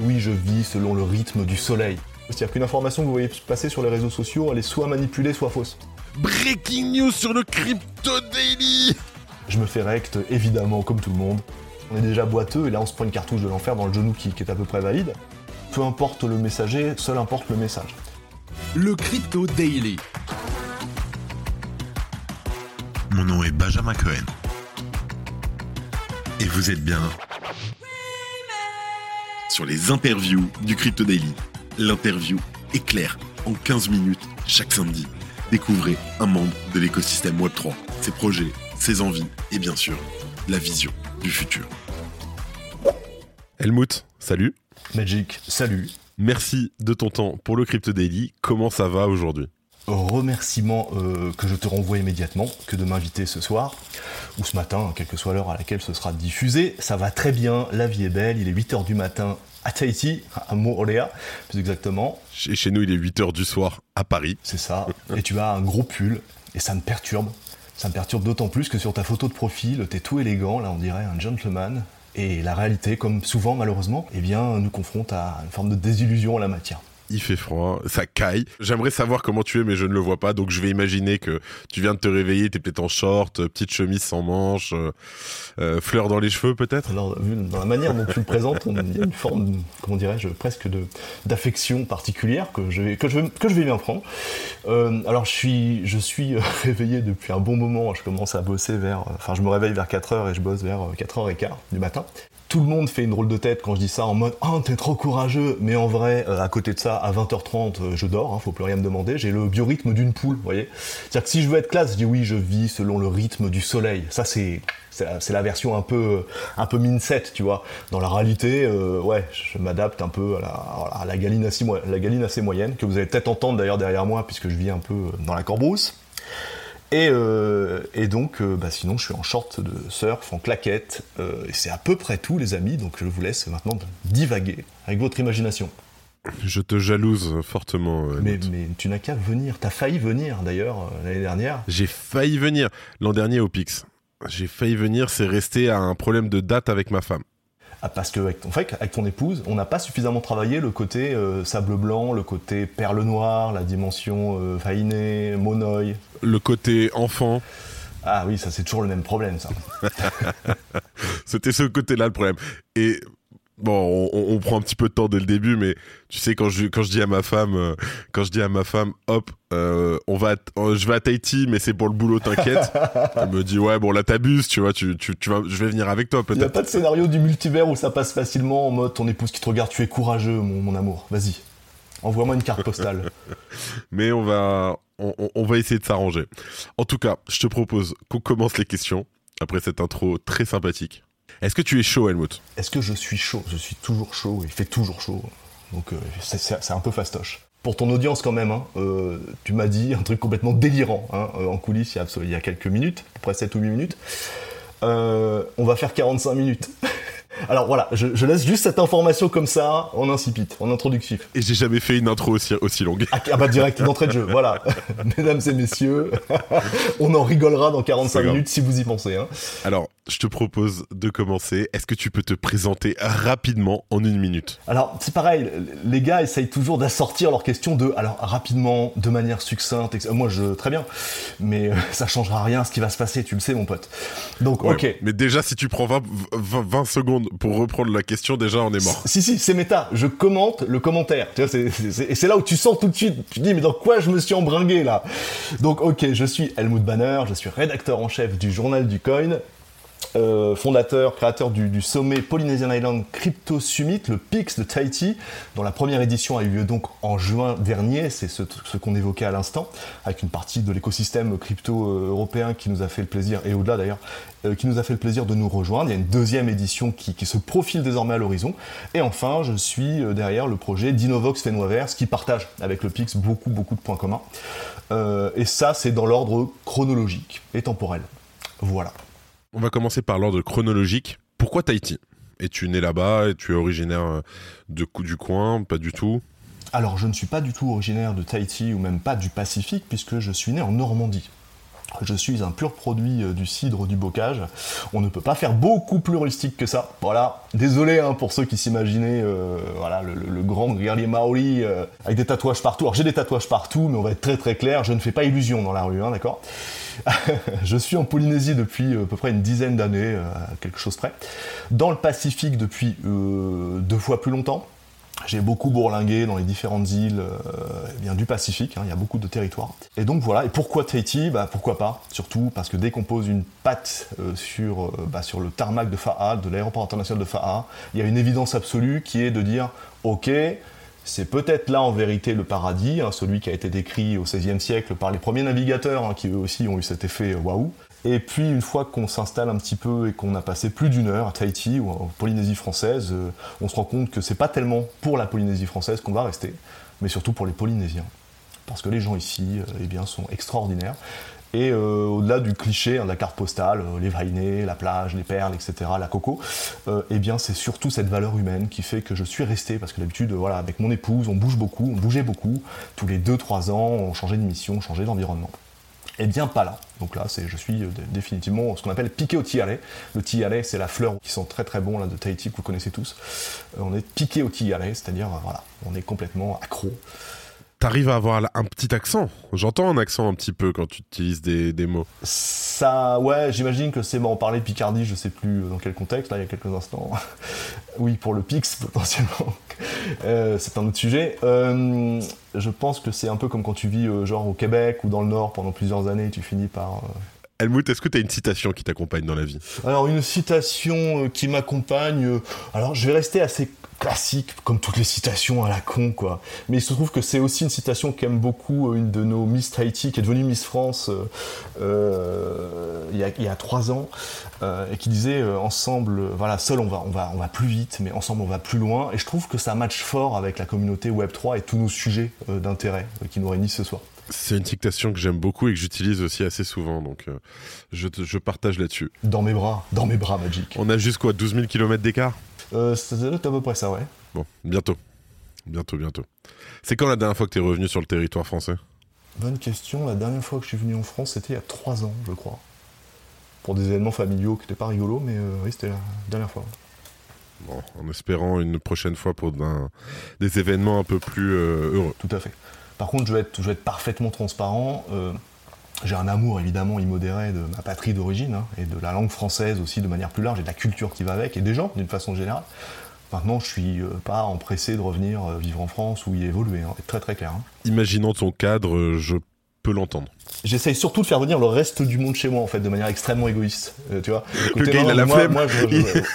Oui, je vis selon le rythme du soleil. C'est-à-dire qu'une information que vous voyez passer sur les réseaux sociaux, elle est soit manipulée, soit fausse. Breaking news sur le Crypto Daily Je me fais rect, évidemment, comme tout le monde. On est déjà boiteux, et là on se prend une cartouche de l'enfer dans le genou qui, qui est à peu près valide. Peu importe le messager, seul importe le message. Le Crypto Daily. Mon nom est Benjamin Cohen. Et vous êtes bien sur les interviews du Crypto Daily. L'interview est claire en 15 minutes chaque samedi. Découvrez un membre de l'écosystème Web3, ses projets, ses envies et bien sûr la vision du futur. Helmut, salut. Magic, salut. Merci de ton temps pour le Crypto Daily. Comment ça va aujourd'hui? Remerciement euh, que je te renvoie immédiatement que de m'inviter ce soir ou ce matin, quelle que soit l'heure à laquelle ce sera diffusé. Ça va très bien, la vie est belle, il est 8h du matin à Tahiti, à Moorea, plus exactement. Chez, chez nous, il est 8h du soir à Paris. C'est ça. et tu as un gros pull et ça me perturbe. Ça me perturbe d'autant plus que sur ta photo de profil, t'es tout élégant, là on dirait un gentleman. Et la réalité, comme souvent malheureusement, eh bien, nous confronte à une forme de désillusion en la matière il fait froid, ça caille. J'aimerais savoir comment tu es, mais je ne le vois pas, donc je vais imaginer que tu viens de te réveiller, t'es peut-être en short, euh, petite chemise sans manches, euh, euh, fleurs dans les cheveux peut-être? Alors, vu dans la manière dont tu le présentes, il y a une forme, comment dirais-je, presque de d'affection particulière que je vais que je vais, que je vais bien prendre. Euh, alors, je suis je suis réveillé depuis un bon moment. Je commence à bosser vers, enfin, je me réveille vers 4 h et je bosse vers 4 h 15 du matin tout le monde fait une drôle de tête quand je dis ça en mode ah t'es trop courageux. Mais en vrai à côté de ça à 20h30 je dors hein, faut plus rien me demander. J'ai le biorhythme d'une poule voyez. C'est à dire que si je veux être classe je dis oui je vis selon le rythme du soleil. Ça c'est c'est la, version un peu un peu minset tu vois. Dans la réalité euh, ouais je m'adapte un peu à la, à la, galine assez, la galine assez moyenne que vous allez peut-être entendre d'ailleurs derrière moi puisque je vis un peu dans la corbrousse et, euh, et, donc, euh, bah sinon, je suis en short de surf, en claquette, euh, et c'est à peu près tout, les amis. Donc, je vous laisse maintenant divaguer avec votre imagination. Je te jalouse fortement. Mais, mais, tu n'as qu'à venir. T'as failli venir d'ailleurs l'année dernière. J'ai failli venir l'an dernier au Pix. J'ai failli venir, c'est rester à un problème de date avec ma femme. Ah, parce que en fait, avec ton épouse, on n'a pas suffisamment travaillé le côté euh, sable blanc, le côté perle noire, la dimension euh, faïnée, monoï. Le côté enfant. Ah oui, ça c'est toujours le même problème, ça. C'était ce côté-là le problème. Et bon, on, prend un petit peu de temps dès le début, mais tu sais quand je quand je dis à ma femme, euh, quand je dis à ma femme, hop, euh, on va, euh, je vais à Tahiti, mais c'est pour le boulot, t'inquiète. Elle me dit ouais, bon là t'abuses, tu vois, tu, tu, tu vas, je vais venir avec toi peut-être. Il y a pas de scénario du multivers où ça passe facilement en mode ton épouse qui te regarde, tu es courageux, mon, mon amour, vas-y. Envoie-moi une carte postale. mais on va, on, on va essayer de s'arranger. En tout cas, je te propose qu'on commence les questions après cette intro très sympathique. Est-ce que tu es chaud, Helmut? Est-ce que je suis chaud? Je suis toujours chaud, il fait toujours chaud. Donc euh, c'est un peu fastoche. Pour ton audience quand même, hein, euh, tu m'as dit un truc complètement délirant hein, euh, en coulisses il y, a, il y, a, quelques minutes, à peu près 7 ou 8 minutes. on va faire 45 minutes. Alors voilà, je, laisse juste cette information comme ça, en incipit, en introductif. Et j'ai jamais fait une intro aussi, aussi longue. Ah, ah bah direct d'entrée de jeu, voilà. Mesdames et messieurs, on en rigolera dans 45 minutes si vous y pensez. Hein. Alors, je te propose de commencer. Est-ce que tu peux te présenter rapidement en une minute Alors, c'est pareil, les gars essayent toujours d'assortir leurs questions de, alors rapidement, de manière succincte. Moi, je, très bien, mais euh, ça changera rien ce qui va se passer, tu le sais, mon pote. Donc, ok. Mais déjà, si tu prends 20, 20, secondes pour reprendre la question, déjà, on est mort. Si, si, c'est méta. Je commente le commentaire. Tu vois, et c'est là où tu sens tout de suite, tu dis, mais dans quoi je me suis embringué là? Donc, ok, je suis Helmut Banner, je suis rédacteur en chef du journal du coin euh, fondateur, créateur du, sommet Polynesian Island Crypto Summit, le PIX de Tahiti, dont la première édition a eu lieu donc en juin dernier, c'est ce, qu'on évoquait à l'instant, avec une partie de l'écosystème crypto euh, européen qui nous a fait le plaisir, et au-delà d'ailleurs, euh, qui nous a fait le plaisir de nous rejoindre. Il y a une deuxième édition qui, se profile désormais à l'horizon. Et enfin, je suis derrière le projet d'Innovox Fenoverse qui partage avec le PIX beaucoup, beaucoup de points communs. et ça, c'est dans l'ordre chronologique et temporel. Voilà. On va commencer par l'ordre chronologique. Pourquoi Tahiti? Es-tu né là-bas? Et tu es originaire euh, de, du coin? Pas du tout Alors, je ne suis pas du tout originaire de Tahiti ou même pas du Pacifique puisque je suis né en Normandie. Je suis un pur produit euh, du cidre du bocage. On ne peut pas faire beaucoup plus rustique que ça. Voilà. Désolé hein, pour ceux qui s'imaginaient euh, voilà, le, grand guerrier maori avec des tatouages partout. Alors j'ai des tatouages partout, mais on va être très très clair. Je ne fais pas illusion dans la rue, hein, d'accord? Je suis en Polynésie depuis à peu près une dizaine d'années, quelque chose près. Dans le Pacifique depuis deux fois plus longtemps. J'ai beaucoup bourlingué dans les différentes îles euh, eh du Pacifique, hein, il y a beaucoup de territoires. Et donc voilà, et pourquoi Tahiti? Bah, Pourquoi pas? Surtout parce que dès qu'on pose une patte euh, sur, euh, bah, sur le tarmac de Fa'a, de l'aéroport international de Fa'a, il y a une évidence absolue qui est de dire, ok, c'est peut-être là en vérité le paradis, hein, celui qui a été décrit au XVIe siècle par les premiers navigateurs, hein, qui eux aussi ont eu cet effet waouh. Et puis une fois qu'on s'installe un petit peu et qu'on a passé plus d'une heure à Tahiti ou en Polynésie française, euh, on se rend compte que c'est pas tellement pour la Polynésie française qu'on va rester, mais surtout pour les Polynésiens. Parce que les gens ici euh, eh sont extraordinaires. Et euh, au-delà du cliché hein, de la carte postale, les vainés, la plage, les perles, etc., la coco, eh bien c'est surtout cette valeur humaine qui fait que je suis resté, parce que d'habitude, voilà, avec mon épouse, on bouge beaucoup, on bougeait beaucoup, tous les 2-3 ans, on changeait de mission, on changeait d'environnement. Et bien pas là. Donc là, je suis euh, définitivement ce qu'on appelle piqué au tiare. Le tiare, c'est la fleur qui sent très très bon là, de Tahiti que vous connaissez tous. Euh, on est piqué au tiare, c'est-à-dire euh, voilà, on est complètement accro. T'arrives à avoir un petit accent. J'entends un accent un petit peu quand tu utilises des, des mots. Ça, ouais, j'imagine que c'est bon. On parlait Picardie, je sais plus dans quel contexte, là, il y a quelques instants. oui, pour le Pix, potentiellement. Euh, c'est un autre sujet. Euh, je pense que c'est un peu comme quand tu vis, euh, genre, au Québec ou dans le Nord pendant plusieurs années, tu finis par. Helmut, est-ce que tu as une citation qui t'accompagne dans la vie? Alors, une citation qui m'accompagne. alors, je vais rester assez classique, comme toutes les citations à la con, quoi. Mais il se trouve que c'est aussi une citation qu'aime beaucoup euh, une de nos Miss Tahiti, qui est devenue Miss France euh, euh, il, y a, trois ans, et qui disait ensemble, voilà, seul on va, on va, on va plus vite, mais ensemble on va plus loin. Et je trouve que ça match fort avec la communauté Web 3 et tous nos sujets d'intérêt qui nous réunissent ce soir. C'est une citation que j'aime beaucoup et que j'utilise aussi assez souvent, donc je, je, partage là-dessus. Dans mes bras, dans mes bras, Magic. On a juste quoi, 12 000 km d'écart? Euh, C'est à peu près ça, ouais. Bon, bientôt. Bientôt, bientôt. C'est quand la dernière fois que tu es revenu sur le territoire français? Bonne question. La dernière fois que je suis venu en France, c'était il y a trois ans, je crois. Pour des événements familiaux qui n'étaient pas rigolos, mais euh, oui, c'était la dernière fois. Bon, en espérant une prochaine fois pour des événements un peu plus euh, heureux. Tout à fait. Par contre, je vais être, je vais être parfaitement transparent. Euh, j'ai un amour évidemment immodéré de ma patrie d'origine hein, et de la langue française aussi de manière plus large et de la culture qui va avec et des gens d'une façon générale. Maintenant, je suis euh, pas empressé de revenir euh, vivre en France ou y évoluer, hein, très très clair. Hein. Imaginons ton cadre, je peux l'entendre. J'essaye surtout de faire venir le reste du monde chez moi en fait de manière extrêmement égoïste, euh, tu vois. Le gars, il a la flemme.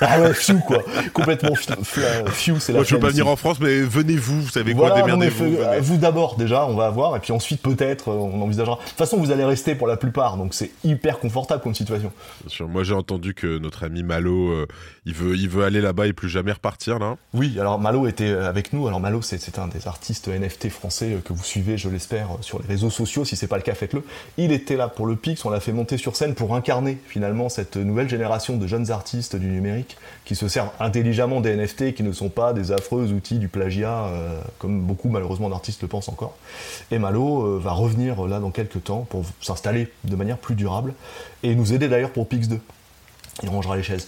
ah ouais, fiu quoi, complètement fiu, c'est la. Moi, je veux pas venir en France, mais venez vous, vous savez quoi, démerdez-vous. Vous, d'abord déjà, on va voir, et puis ensuite peut-être euh, on envisagera. De toute façon, vous allez rester pour la plupart, donc c'est hyper confortable comme situation. Bien sûr. Moi, j'ai entendu que notre ami Malo, euh, il veut, il veut aller là-bas et plus jamais repartir là. Oui, alors Malo était avec nous. Alors Malo, c'est un des artistes NFT français que vous suivez, je l'espère, sur les réseaux sociaux. Si c'est pas le cas, faites-le. Il était là pour le Pix, on l'a fait monter sur scène pour incarner finalement cette nouvelle génération de jeunes artistes du numérique qui se servent intelligemment des NFT qui ne sont pas des affreux outils du plagiat euh, comme beaucoup malheureusement d'artistes le pensent encore. Et Malo euh, va revenir là dans quelques temps pour s'installer de manière plus durable et nous aider d'ailleurs pour Pix 2. Il rangera les chaises.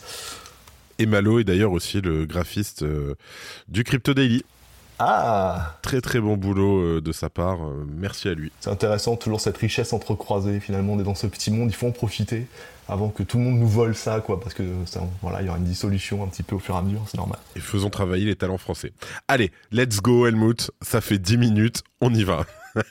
Et Malo est d'ailleurs aussi le graphiste euh, du Crypto Daily. Ah Très très bon boulot euh, de sa part, euh, merci à lui. C'est intéressant, toujours cette richesse entrecroisée, finalement on est dans ce petit monde, il faut en profiter avant que tout le monde nous vole ça, quoi, parce que voilà, il y aura une dissolution un petit peu au fur et à mesure, c'est normal. Et faisons travailler les talents français. Allez, let's go Helmut, ça fait 10 minutes, on y va.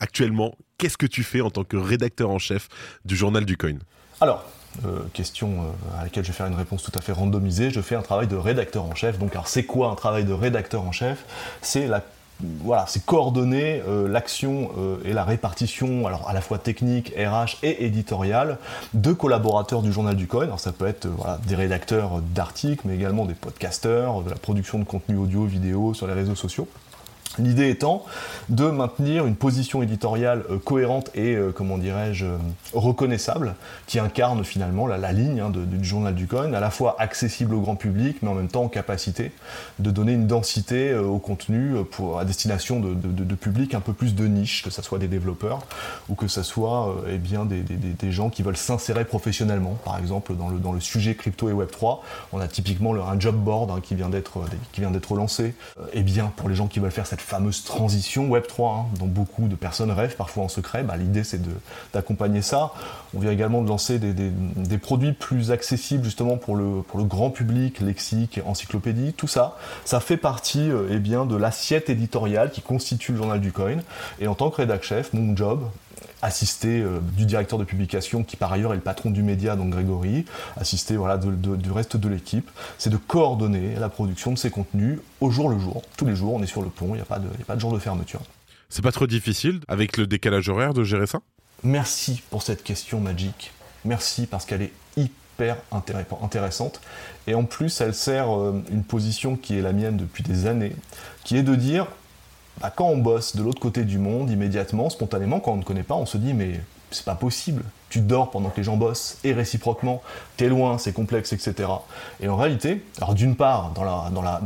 Actuellement, qu'est-ce que tu fais en tant que rédacteur en chef du journal du coin? Alors, euh, question euh, à laquelle je vais faire une réponse tout à fait randomisée. Je fais un travail de rédacteur en chef. Donc, alors, c'est quoi un travail de rédacteur en chef? C'est la voilà, c'est coordonner euh, l'action et la répartition, alors à la fois technique, RH et éditoriale, de collaborateurs du journal du Coin. Alors ça peut être des rédacteurs d'articles, mais également des podcasteurs, de la production de contenu audio, vidéo sur les réseaux sociaux. L'idée étant de maintenir une position éditoriale euh, cohérente et, euh, comment dirais-je, euh, reconnaissable, qui incarne finalement la, ligne hein, du journal du coin, à la fois accessible au grand public, mais en même temps en capacité de donner une densité au contenu à destination de, de, publics un peu plus de niche, que ce soit des développeurs ou que ce soit eh bien, des, gens qui veulent s'insérer professionnellement. Par exemple, dans le, sujet crypto et Web3, on a typiquement un job board hein, qui vient d'être lancé. Eh bien, pour les gens qui veulent faire cette fameuse transition Web3, hein, dont beaucoup de personnes rêvent parfois en secret. Bah, l'idée, c'est d'accompagner ça. On vient également de lancer des, produits plus accessibles justement pour le, grand public, lexique, encyclopédie, tout ça. Ça fait partie euh, eh bien, de l'assiette éditoriale qui constitue le journal du coin. Et en tant que rédac chef, mon job, assisté euh, du directeur de publication qui par ailleurs est le patron du média, donc Grégory, assisté voilà, du reste de l'équipe, c'est de coordonner la production de ces contenus au jour le jour. Tous les jours, on est sur le pont, il n'y a, pas de, a pas de jour de fermeture. C'est pas trop difficile avec le décalage horaire de gérer ça? Merci pour cette question Magic. Merci parce qu'elle est hyper intéressante. Et en plus, elle sert euh, une position qui est la mienne depuis des années, qui est de dire quand on bosse de l'autre côté du monde, immédiatement, spontanément, quand on ne connaît pas, on se dit mais c'est pas possible. Tu dors pendant que les gens bossent, et réciproquement, t'es loin, c'est complexe, etc. Et en réalité, alors d'une part, dans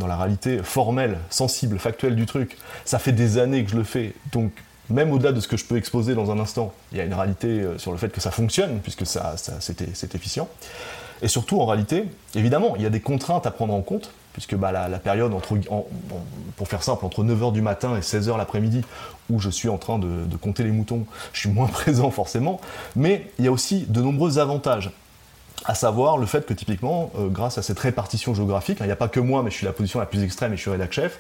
la, réalité formelle, sensible, factuelle du truc, ça fait des années que je le fais, donc même au-delà de ce que je peux exposer dans un instant, il y a une réalité euh, sur le fait que ça fonctionne, puisque c'est efficient. Et surtout, en réalité, évidemment, il y a des contraintes à prendre en compte, puisque bah, la, période, entre, pour faire simple, entre 9h du matin et 16h l'après-midi, où je suis en train de, compter les moutons, je suis moins présent forcément, mais il y a aussi de nombreux avantages à savoir le fait que typiquement, euh, grâce à cette répartition géographique, hein, il n'y a pas que moi, mais je suis la position la plus extrême et je suis rédac chef,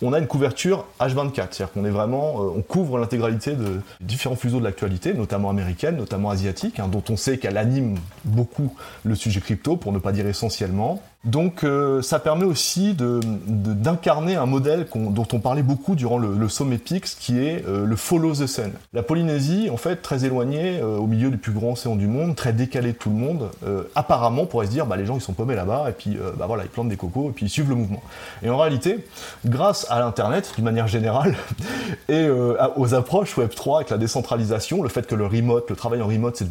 on a une couverture H24, c'est-à-dire qu'on est vraiment, euh, on couvre l'intégralité de différents fuseaux de l'actualité, notamment américaine, notamment asiatique, hein, dont on sait qu'elle anime beaucoup le sujet crypto, pour ne pas dire essentiellement. Donc euh, ça permet aussi d'incarner un modèle dont on parlait beaucoup durant le, sommet PIX, qui est euh, le follow the sun. La Polynésie, en fait, très éloignée, au milieu du plus grand océan du monde, très décalée de tout le monde, apparemment, on pourrait se dire, bah, les gens ils sont paumés là-bas, et puis bah, voilà, ils plantent des cocos, et puis ils suivent le mouvement. Et en réalité, grâce à l'Internet, d'une manière générale, et euh, aux approches Web3 avec la décentralisation, le fait que le remote, le travail en remote, c'est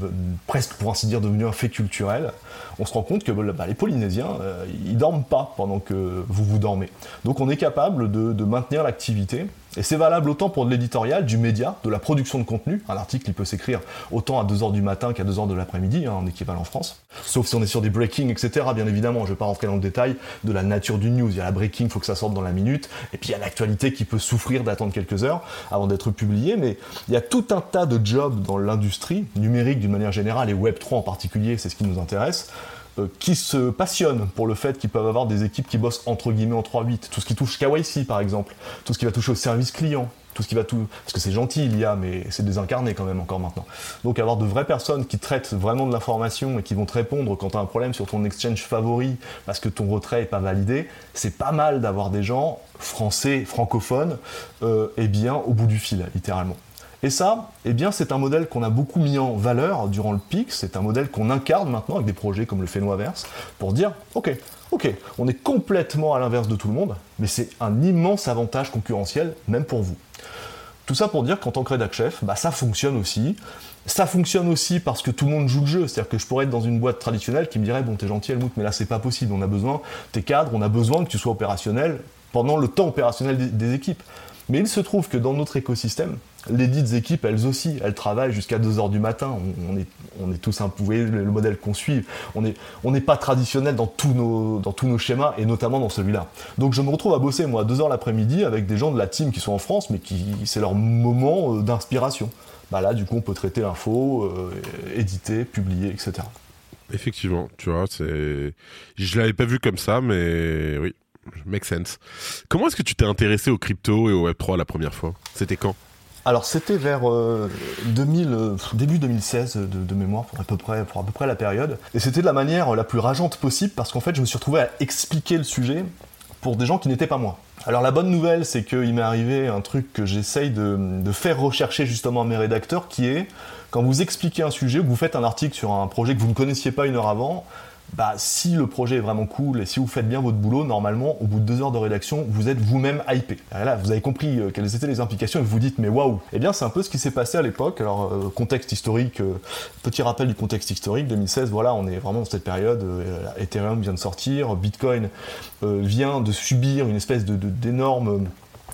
presque, pour ainsi dire, devenu un fait culturel, on se rend compte que bah, les Polynésiens, euh, ils dorment pas pendant que vous vous dormez. Donc on est capable de maintenir l'activité et c'est valable autant pour de l'éditorial, du média, de la production de contenu. Un article, il peut s'écrire autant à 2h du matin qu'à 2h de l'après-midi, hein, en équivalent en France. Sauf si on est sur des breaking, etc. Bien évidemment, je ne vais pas rentrer dans le détail de la nature du news. Il y a la breaking, il faut que ça sorte dans la minute. Et puis il y a l'actualité qui peut souffrir d'attendre quelques heures avant d'être publiée. Mais il y a tout un tas de jobs dans l'industrie, numérique d'une manière générale, et Web3 en particulier, c'est ce qui nous intéresse qui se passionnent pour le fait qu'ils peuvent avoir des équipes qui bossent entre guillemets en 3-8. Tout ce qui touche KYC par exemple, tout ce qui va toucher au service client, tout ce qui va tout. Parce que c'est gentil, il y a, mais c'est désincarné quand même encore maintenant. Donc avoir de vraies personnes qui traitent vraiment de l'information et qui vont te répondre quand tu as un problème sur ton exchange favori parce que ton retrait n'est pas validé, c'est pas mal d'avoir des gens français, francophones, euh, et bien au bout du fil, littéralement. Et ça, eh bien, c'est un modèle qu'on a beaucoup mis en valeur durant le pic. C'est un modèle qu'on incarne maintenant avec des projets comme le Fénoiverse pour dire, ok, ok, on est complètement à l'inverse de tout le monde, mais c'est un immense avantage concurrentiel, même pour vous. Tout ça pour dire qu'en tant que rédac chef, bah, ça fonctionne aussi. Ça fonctionne aussi parce que tout le monde joue le jeu. C'est-à-dire que je pourrais être dans une boîte traditionnelle qui me dirait Bon, t'es gentil, Helmut, mais là, c'est pas possible. On a besoin, t'es cadre, on a besoin que tu sois opérationnel pendant le temps opérationnel des équipes. Mais il se trouve que dans notre écosystème, les dites équipes, elles aussi, elles travaillent jusqu'à 2h du matin. On, est, on est tous un, voyez le, modèle qu'on suit. On n'est on pas traditionnel dans tous, nos, dans tous nos schémas, et notamment dans celui-là. Donc je me retrouve à bosser, moi, à 2h l'après-midi avec des gens de la team qui sont en France, mais qui c'est leur moment euh, d'inspiration. Bah là, du coup, on peut traiter l'info, euh, éditer, publier, etc. Effectivement, tu vois, c'est. Je l'avais pas vu comme ça, mais oui, make sense. Comment est-ce que tu t'es intéressé aux crypto et au Web3 la première fois? C'était quand? Alors c'était vers 2000, euh, euh, début 2016 de, mémoire pour à, peu près, la période. Et c'était de la manière la plus rageante possible parce qu'en fait je me suis retrouvé à expliquer le sujet pour des gens qui n'étaient pas moi. Alors la bonne nouvelle c'est qu'il m'est arrivé un truc que j'essaye de, de, faire rechercher justement à mes rédacteurs qui est quand vous expliquez un sujet, vous faites un article sur un projet que vous ne connaissiez pas une heure avant, bah, si le projet est vraiment cool et si vous faites bien votre boulot, normalement, au bout de deux heures de rédaction, vous êtes vous-même hypé. là, vous avez compris euh, quelles étaient les implications et vous vous dites, mais waouh Eh bien, c'est un peu ce qui s'est passé à l'époque. Alors, euh, contexte historique, euh, petit rappel du contexte historique, 2016, voilà, on est vraiment dans cette période. Ethereum vient de sortir, Bitcoin vient de subir une espèce d'énorme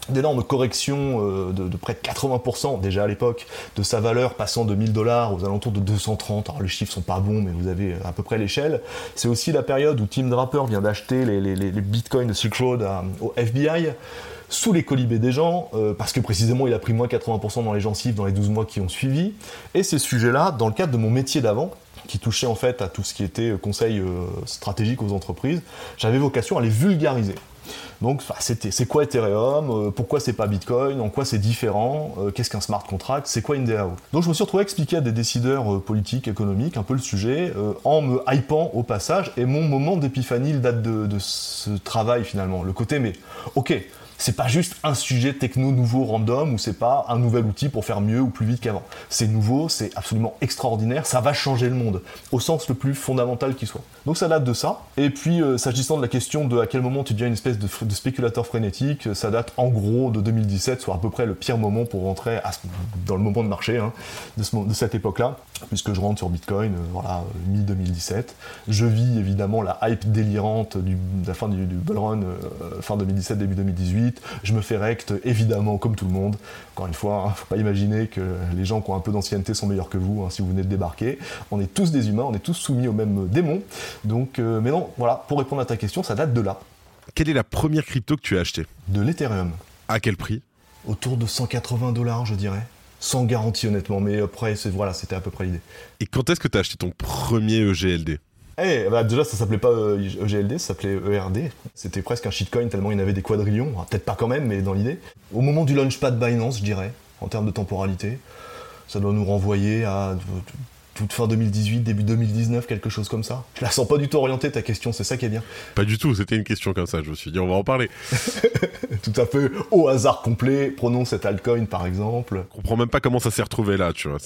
d'énormes corrections euh, de, près de 80% déjà à l'époque de sa valeur passant de 1000 dollars aux alentours de 230 alors les chiffres sont pas bons mais vous avez à peu près l'échelle c'est aussi la période où Tim Draper vient d'acheter les, bitcoins de Silk Road au FBI sous les colibés des gens, euh, parce que précisément il a pris moins 80% dans les gencives dans les 12 mois qui ont suivi. Et ces sujets-là, dans le cadre de mon métier d'avant, qui touchait en fait à tout ce qui était conseil euh, stratégique aux entreprises, j'avais vocation à les vulgariser. Donc, c'est quoi Ethereum euh, Pourquoi c'est pas Bitcoin En quoi c'est différent euh, Qu'est-ce qu'un smart contract C'est quoi une DAO Donc, je me suis retrouvé à expliquer à des décideurs euh, politiques, économiques, un peu le sujet, en me hypant au passage. Et mon moment d'épiphanie, il date de, de ce travail finalement. Le côté, mais ok, c'est pas juste un sujet techno nouveau random ou c'est pas un nouvel outil pour faire mieux ou plus vite qu'avant. C'est nouveau, c'est absolument extraordinaire, ça va changer le monde au sens le plus fondamental qui soit. Donc ça date de ça. Et puis euh, s'agissant de la question de à quel moment tu deviens une espèce de, spéculateur frénétique, ça date en gros de 2017, soit à peu près le pire moment pour rentrer dans le moment de marché hein, de, cette époque-là, puisque je rentre sur Bitcoin, euh, voilà, mi-2017. Je vis évidemment la hype délirante de la fin du, bull run, euh, fin 2017, début 2018 je me fais rect, évidemment, comme tout le monde. Encore une fois, ne hein, faut pas imaginer que les gens qui ont un peu d'ancienneté sont meilleurs que vous, hein, si vous venez de débarquer. On est tous des humains, on est tous soumis au même démon. Donc, euh, mais non, voilà, pour répondre à ta question, ça date de là. Quelle est la première crypto que tu as achetée? De l'Ethereum. À quel prix? Autour de 180 dollars, je dirais sans garantie honnêtement, mais après, voilà, c'était à peu près l'idée. Et quand est-ce que tu as acheté ton premier EGLD eh, bah déjà, ça s'appelait pas EGLD, euh, e ça s'appelait ERD. C'était presque un shitcoin tellement il y avait des quadrillions. Peut-être pas quand même, mais dans l'idée. Au moment du launchpad Binance, je dirais, en termes de temporalité, ça doit nous renvoyer à toute fin 2018, début 2019, quelque chose comme ça. Je la sens pas du tout orientée ta question, c'est ça qui est bien. Pas du tout, c'était une question comme ça, je me suis dit on va en parler. tout à fait au hasard complet, prenons cet altcoin par exemple. Je comprends même pas comment ça s'est retrouvé là, tu vois.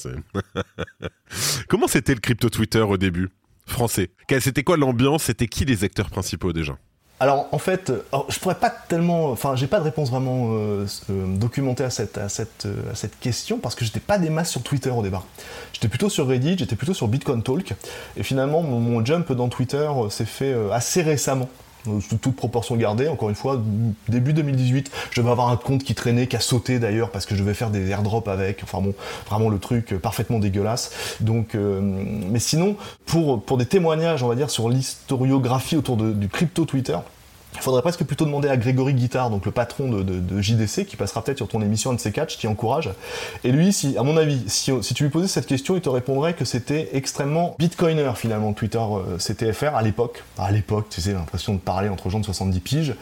comment c'était le crypto Twitter au début français? C'était quoi l'ambiance? C'était qui les acteurs principaux déjà? Alors en fait, je pourrais pas tellement, enfin j'ai pas de réponse vraiment euh, euh, documentée euh, à cette question parce que j'étais pas des masses sur Twitter au départ. J'étais plutôt sur Reddit, j'étais plutôt sur Bitcoin Talk et finalement mon jump dans Twitter s'est fait assez récemment. Euh, sous toute proportion gardée, encore une fois, début 2018, je vais avoir un compte qui traînait, qui a sauté d'ailleurs parce que je vais faire des airdrops avec, enfin bon, vraiment le truc euh, parfaitement dégueulasse. Donc, euh, mais sinon, pour, pour des témoignages, on va dire, sur l'historiographie autour du crypto Twitter, il faudrait presque plutôt demander à Grégory Guittard, donc le patron de, JDC, qui passera peut-être sur ton émission un de ces qui encourage. Et lui, à mon avis, si, tu lui posais cette question, il te répondrait que c'était extrêmement bitcoiner finalement, Twitter euh, CTFR à l'époque. À l'époque, tu sais, l'impression de parler entre gens de 70 piges,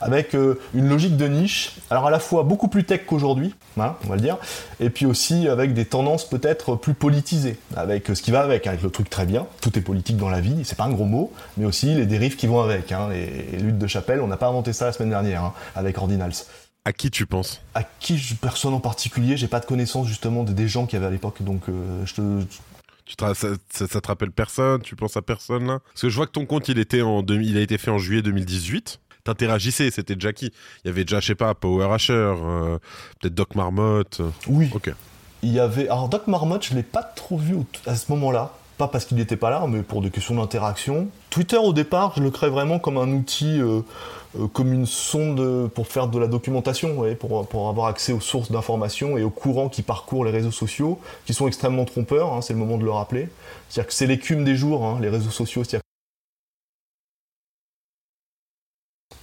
avec euh, une logique de niche, alors à la fois beaucoup plus tech qu'aujourd'hui, hein, on va le dire, et puis aussi avec des tendances peut-être plus politisées, avec ce qui va avec, avec le truc très bien, tout est politique dans la vie, c'est pas un gros mot, mais aussi les dérives qui vont avec, hein, les, luttes de Chapelle, on n'a pas inventé ça la semaine dernière hein, avec Ordinals. À qui tu penses? À qui personne en particulier, j'ai pas de connaissance justement des gens qui avaient à l'époque, donc euh, je te tu ça, ça, te rappelle personne? Tu penses à personne là? Parce que je vois que ton compte il était en il a été fait en juillet 2018. T'interagissais, c'était déjà qui Il y avait déjà, je sais pas, Power Asher, euh, peut-être Doc Marmotte. Oui. Ok. Il y avait. Alors Doc Marmotte, je l'ai pas trop vu à ce moment-là pas parce qu'il n'était pas là, mais pour des questions d'interaction. Twitter, au départ, je le crée vraiment comme un outil, euh, euh, comme une sonde pour faire de la documentation, pour, avoir accès aux sources d'informations et aux courants qui parcourent les réseaux sociaux, qui sont extrêmement trompeurs, hein, c'est le moment de le rappeler. C'est-à-dire que c'est l'écume des jours, hein, les réseaux sociaux.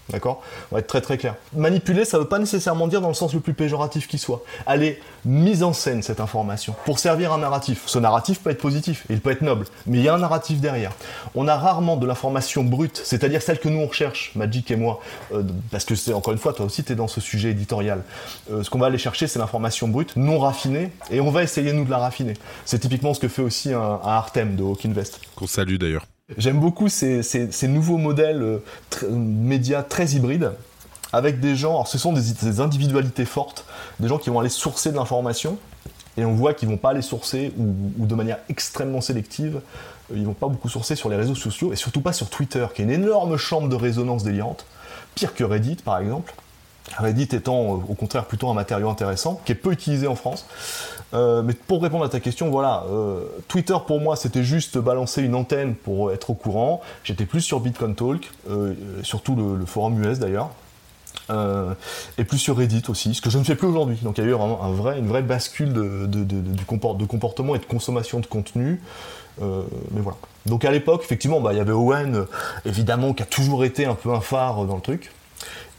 D'accord On va être très très clair. Manipuler, ça ne veut pas nécessairement dire dans le sens le plus péjoratif qui soit. Elle est mise en scène, cette information, pour servir un narratif. Ce narratif peut être positif, il peut être noble, mais il y a un narratif derrière. On a rarement de l'information brute, c'est-à-dire celle que nous on recherche, Magic et moi, euh, parce que c'est encore une fois, toi aussi tu es dans ce sujet éditorial. Euh, ce qu'on va aller chercher, c'est l'information brute, non raffinée, et on va essayer nous de la raffiner. C'est typiquement ce que fait aussi un, un Artem de Hawk Invest. Qu'on salue d'ailleurs. J'aime beaucoup ces, nouveaux modèles euh, médias très hybrides, avec des gens, alors ce sont des, individualités fortes, des gens qui vont aller sourcer de l'information, et on voit qu'ils vont pas aller sourcer, ou, de manière extrêmement sélective, Ils vont pas beaucoup sourcer sur les réseaux sociaux et surtout pas sur Twitter, qui est une énorme chambre de résonance délirante, pire que Reddit par exemple. Reddit étant euh, au contraire plutôt un matériau intéressant, qui est peu utilisé en France. Euh, mais pour répondre à ta question, voilà, euh, Twitter pour moi c'était juste balancer une antenne pour être au courant. J'étais plus sur Bitcoin Talk, surtout le, forum US d'ailleurs. et plus sur Reddit aussi, ce que je ne fais plus aujourd'hui. Donc il y a eu vraiment un vrai, une vraie bascule de, comportement et de consommation de contenu. mais voilà. Donc à l'époque, effectivement, bah, il y avait Owen, évidemment, qui a toujours été un peu un phare dans le truc.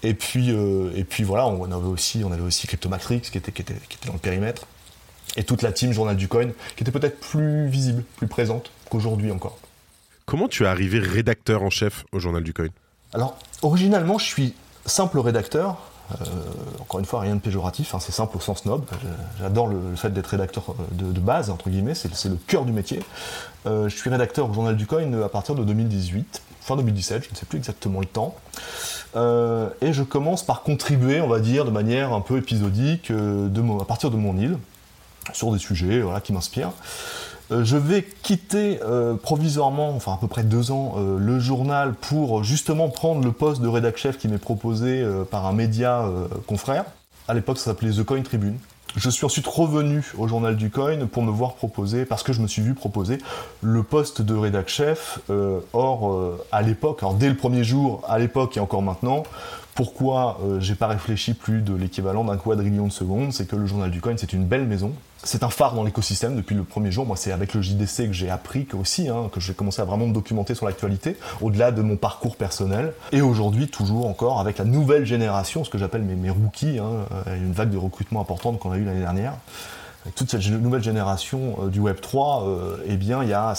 Et puis, euh, et puis voilà, on avait aussi, on avait aussi Cryptomatrix qui était, qui, était, qui était dans le périmètre. Et toute la team Journal du Coin qui était peut-être plus visible, plus présente qu'aujourd'hui encore. Comment tu es arrivé rédacteur en chef au Journal du Coin? Alors, originalement, je suis simple rédacteur. Euh, encore une fois, rien de péjoratif, hein, c'est simple au sens noble. J'adore le, fait d'être rédacteur euh, de, base, entre guillemets, c'est le cœur du métier. je suis rédacteur au Journal du Coin à partir de 2018, fin 2017, je ne sais plus exactement le temps. Euh, et je commence par contribuer, on va dire, de manière un peu épisodique, euh, à partir de mon île, sur des sujets qui m'inspirent. Euh, je vais quitter provisoirement, enfin à peu près deux ans, le journal pour justement prendre le poste de rédac chef qui m'est proposé par un média confrère. À l'époque, ça s'appelait The Coin Tribune. Je suis ensuite revenu au journal du coin pour me voir proposer, parce que je me suis vu proposer le poste de rédac chef. Euh, or, euh, à l'époque, alors dès le premier jour, à l'époque et encore maintenant, pourquoi euh, j'ai pas réfléchi plus de l'équivalent d'un quadrillion de secondes C'est que le journal du coin, c'est une belle maison. C'est un phare dans l'écosystème depuis le premier jour. Moi, c'est avec le JDC que j'ai appris que aussi, hein, que j'ai commencé à vraiment me documenter sur l'actualité, au-delà de mon parcours personnel. Et aujourd'hui, toujours encore, avec la nouvelle génération, ce que j'appelle mes, rookies, hein, euh, une vague de recrutement importante qu'on a eu l'année dernière avec toute cette nouvelle génération euh, du Web 3, euh, eh bien, il y a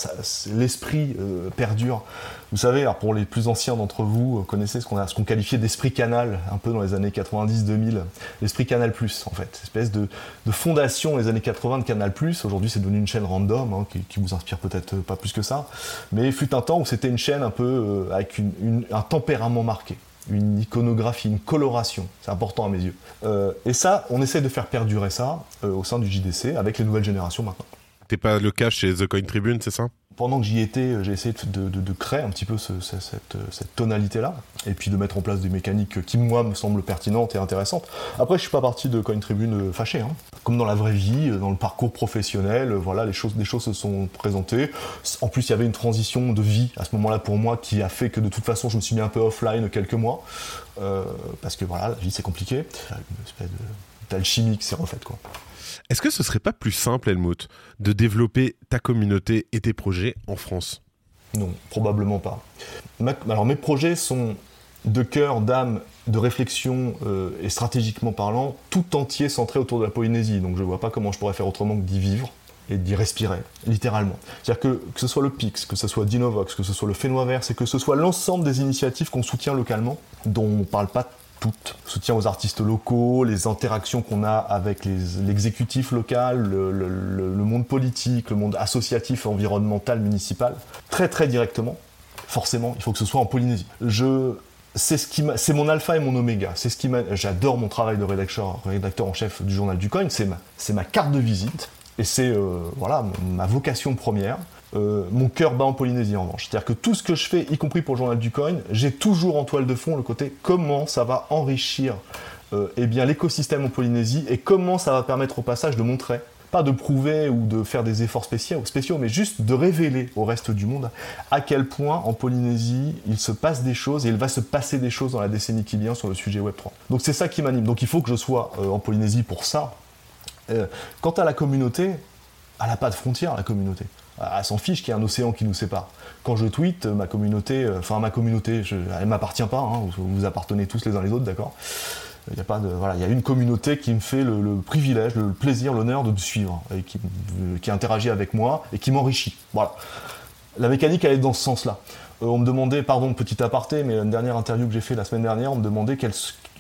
l'esprit euh, perdure. Vous savez, pour les plus anciens d'entre vous, connaissez ce qu'on qualifiait d'esprit canal, un peu dans les années 90-2000, l'esprit Canal en fait, espèce de, fondation des années 80 de Canal. Aujourd'hui, c'est devenu une chaîne random, hein, qui, vous inspire peut-être pas plus que ça, mais fut un temps où c'était une chaîne un peu avec un tempérament marqué une iconographie, une coloration. C'est important à mes yeux. Euh, et ça, on essaie de faire perdurer ça euh, au sein du JDC avec les nouvelles générations maintenant. T'es pas le cas chez The Coin Tribune, c'est ça? Pendant que j'y étais, euh, j'ai essayé de, créer un petit peu cette, tonalité-là, et puis de mettre en place des mécaniques qui, moi, me semblent pertinentes et intéressantes. Après, je suis pas parti de Coin Tribune fâché. Hein. Comme dans la vraie vie, euh, dans le parcours professionnel, voilà, les choses, des choses se sont présentées. En plus, il y avait une transition de vie à ce moment-là pour moi qui a fait que de toute façon, je me suis mis un peu offline quelques mois, parce que voilà, la vie c'est compliqué. Une espèce d'alchimie qui s'est refaite, quoi. Est-ce que ce serait pas plus simple, Helmut, de développer ta communauté et tes projets en France? Non, probablement pas. alors mes projets sont de cœur, d'âme, de réflexion euh, et stratégiquement parlant, tout entier centré autour de la Polynésie. Donc je ne vois pas comment je pourrais faire autrement que d'y vivre et d'y respirer, littéralement. C'est-à-dire que, que ce soit le PIX, que ce soit Dinovox, que ce soit le Fénois et que ce soit l'ensemble des initiatives qu'on soutient localement, dont on ne parle pas tout. Soutien aux artistes locaux, les interactions qu'on a avec l'exécutif local, le, monde politique, le monde associatif, environnemental, municipal, très très directement. Forcément, il faut que ce soit en Polynésie. Je, c'est ce qui c'est mon alpha et mon oméga. C'est ce qui j'adore mon travail de rédacteur, rédacteur en chef du journal du Coin. C'est ma, c'est ma carte de visite et c'est euh, voilà ma vocation première. Euh, mon cœur bat en Polynésie en revanche. C'est-à-dire que tout ce que je fais, y compris pour le journal du coin, j'ai toujours en toile de fond le côté comment ça va enrichir euh, eh bien, l'écosystème en Polynésie et comment ça va permettre au passage de montrer, pas de prouver ou de faire des efforts spéciaux, mais juste de révéler au reste du monde à quel point en Polynésie il se passe des choses et il va se passer des choses dans la décennie qui vient sur le sujet Web3. Donc c'est ça qui m'anime. Donc il faut que je sois euh, en Polynésie pour ça. quant à la communauté, elle n'a pas de frontières, la communauté elle s'en fiche qu'il y ait un océan qui nous sépare. Quand je tweete, ma communauté, euh, enfin ma communauté, je, elle m'appartient pas, hein, vous appartenez tous les uns les autres, d'accord? Il y a pas de voilà, il y a une communauté qui me fait le, privilège, le plaisir, l'honneur de me suivre et qui, qui, interagit avec moi et qui m'enrichit. Voilà. La mécanique elle est dans ce sens-là. Euh, on me demandait, pardon, petit aparté, mais une dernière interview que j'ai fait la semaine dernière, on me demandait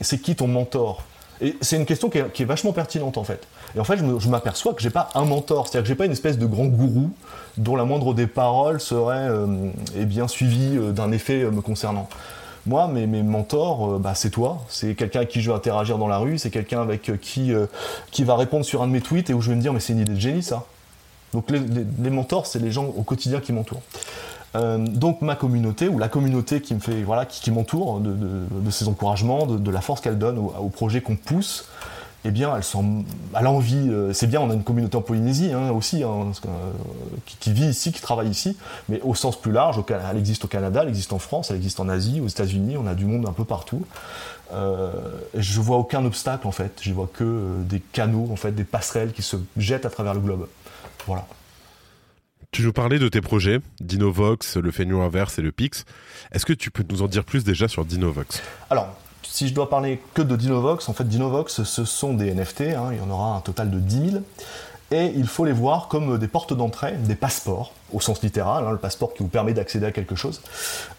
c'est qui ton mentor? Et c'est une question qui est, vachement pertinente en fait. Et en fait, je m'aperçois que j'ai pas un mentor, c'est-à-dire que j'ai pas une espèce de grand gourou dont la moindre des paroles serait euh, eh bien suivie euh, d'un effet euh, me concernant. Moi, mes, mes mentors, bah, c'est toi. C'est quelqu'un avec qui je vais interagir dans la rue. C'est quelqu'un avec qui qui va répondre sur un de mes tweets et où je vais me dire mais c'est une idée de génie ça. Donc les, mentors, c'est les gens au quotidien qui m'entourent. donc ma communauté ou la communauté qui me fait voilà qui, m'entoure de, de, ces encouragements, de, la force qu'elle donne au projet qu'on pousse, eh bien, elle, sent, elle a envie. Euh, c'est bien, on a une communauté en Polynésie hein, aussi, hein, euh, qui, vit ici, qui travaille ici, mais au sens plus large, elle existe au Canada, elle existe en France, elle existe en Asie, aux États-Unis, on a du monde un peu partout. Euh, je vois aucun obstacle en fait, je vois que euh, des canaux, en fait, des passerelles qui se jettent à travers le globe. Voilà. Tu nous parlais de tes projets, Dinovox, le Feignant Inverse et le Pix. Est-ce que tu peux nous en dire plus déjà sur Dinovox? Alors, si je dois parler que de Dinovox, en fait Dinovox ce sont des NFT, hein, il y en aura un total de 10 000, et il faut les voir comme des portes d'entrée, des passeports, au sens littéral, hein, le passeport qui vous permet d'accéder à quelque chose,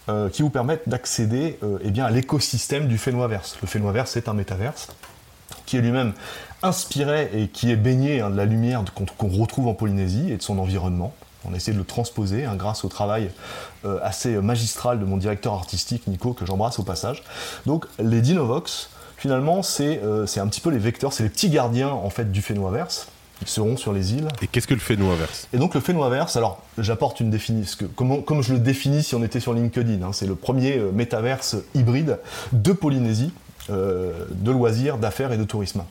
euh, qui vous permettent d'accéder euh, eh à l'écosystème du Phénoaverse. Le Phénoaverse c'est un métaverse qui est lui-même inspiré et qui est baigné hein, de la lumière qu'on retrouve en Polynésie et de son environnement. On a essayé de le transposer hein, grâce au travail euh, assez magistral de mon directeur artistique Nico, que j'embrasse au passage. Donc les Dinovox, finalement, euh, c'est un petit peu les vecteurs, c'est les petits gardiens en fait du. Ils seront sur les îles. Et qu'est-ce que le Phénoaverse Et donc le Phénoaverse, alors j'apporte une définition, comme, comme je le définis si on était sur LinkedIn, hein, c'est le premier euh, métaverse hybride de Polynésie, de loisirs, d'affaires et de tourisme.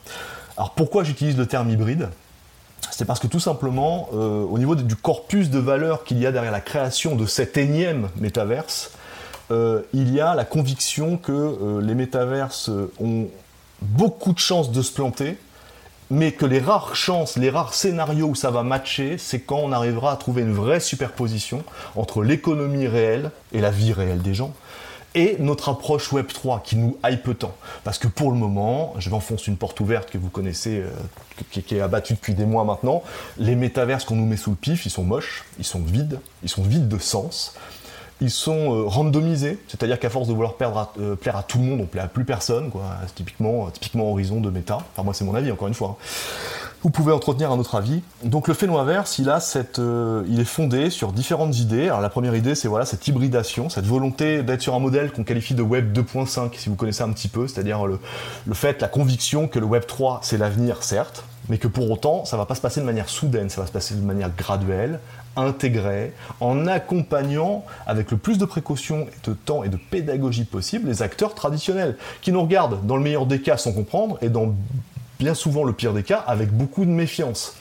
Alors pourquoi j'utilise le terme hybride? C'est parce que tout simplement, euh, au niveau du corpus de valeurs qu'il y a derrière la création de cet énième métaverse, euh, il y a la conviction que euh, les métaverses ont beaucoup de chances de se planter, mais que les rares chances, les rares scénarios où ça va matcher, c'est quand on arrivera à trouver une vraie superposition entre l'économie réelle et la vie réelle des gens et notre approche Web 3 qui nous hype tant. Parce que pour le moment, je m'enfonce une porte ouverte que vous connaissez, euh, qui, est abattue depuis des mois maintenant, les métaverses qu'on nous met sous le pif, ils sont moches, ils sont vides, ils sont vides de sens. Ils sont euh, randomisés, c'est-à-dire qu'à force de vouloir euh, plaire à tout le monde, on plaît à plus personne. C'est typiquement, typiquement Horizon de méta. Enfin, moi, c'est mon avis, encore une fois. Hein vous pouvez entretenir un autre avis. Donc le Phénoaverse, il, a cette, euh, il est fondé sur différentes idées. Alors la première idée, c'est voilà, cette hybridation, cette volonté d'être sur un modèle qu'on qualifie de Web 2.5, si vous connaissez un petit peu, c'est-à-dire le, le, fait, la conviction que le Web 3, c'est l'avenir, certes, mais que pour autant, ça va pas se passer de manière soudaine, ça va se passer de manière graduelle, intégrée, en accompagnant avec le plus de précautions, de temps et de pédagogie possible les acteurs traditionnels, qui nous regardent, dans le meilleur des cas, sans comprendre, et dans bien souvent le pire des cas, avec beaucoup de méfiance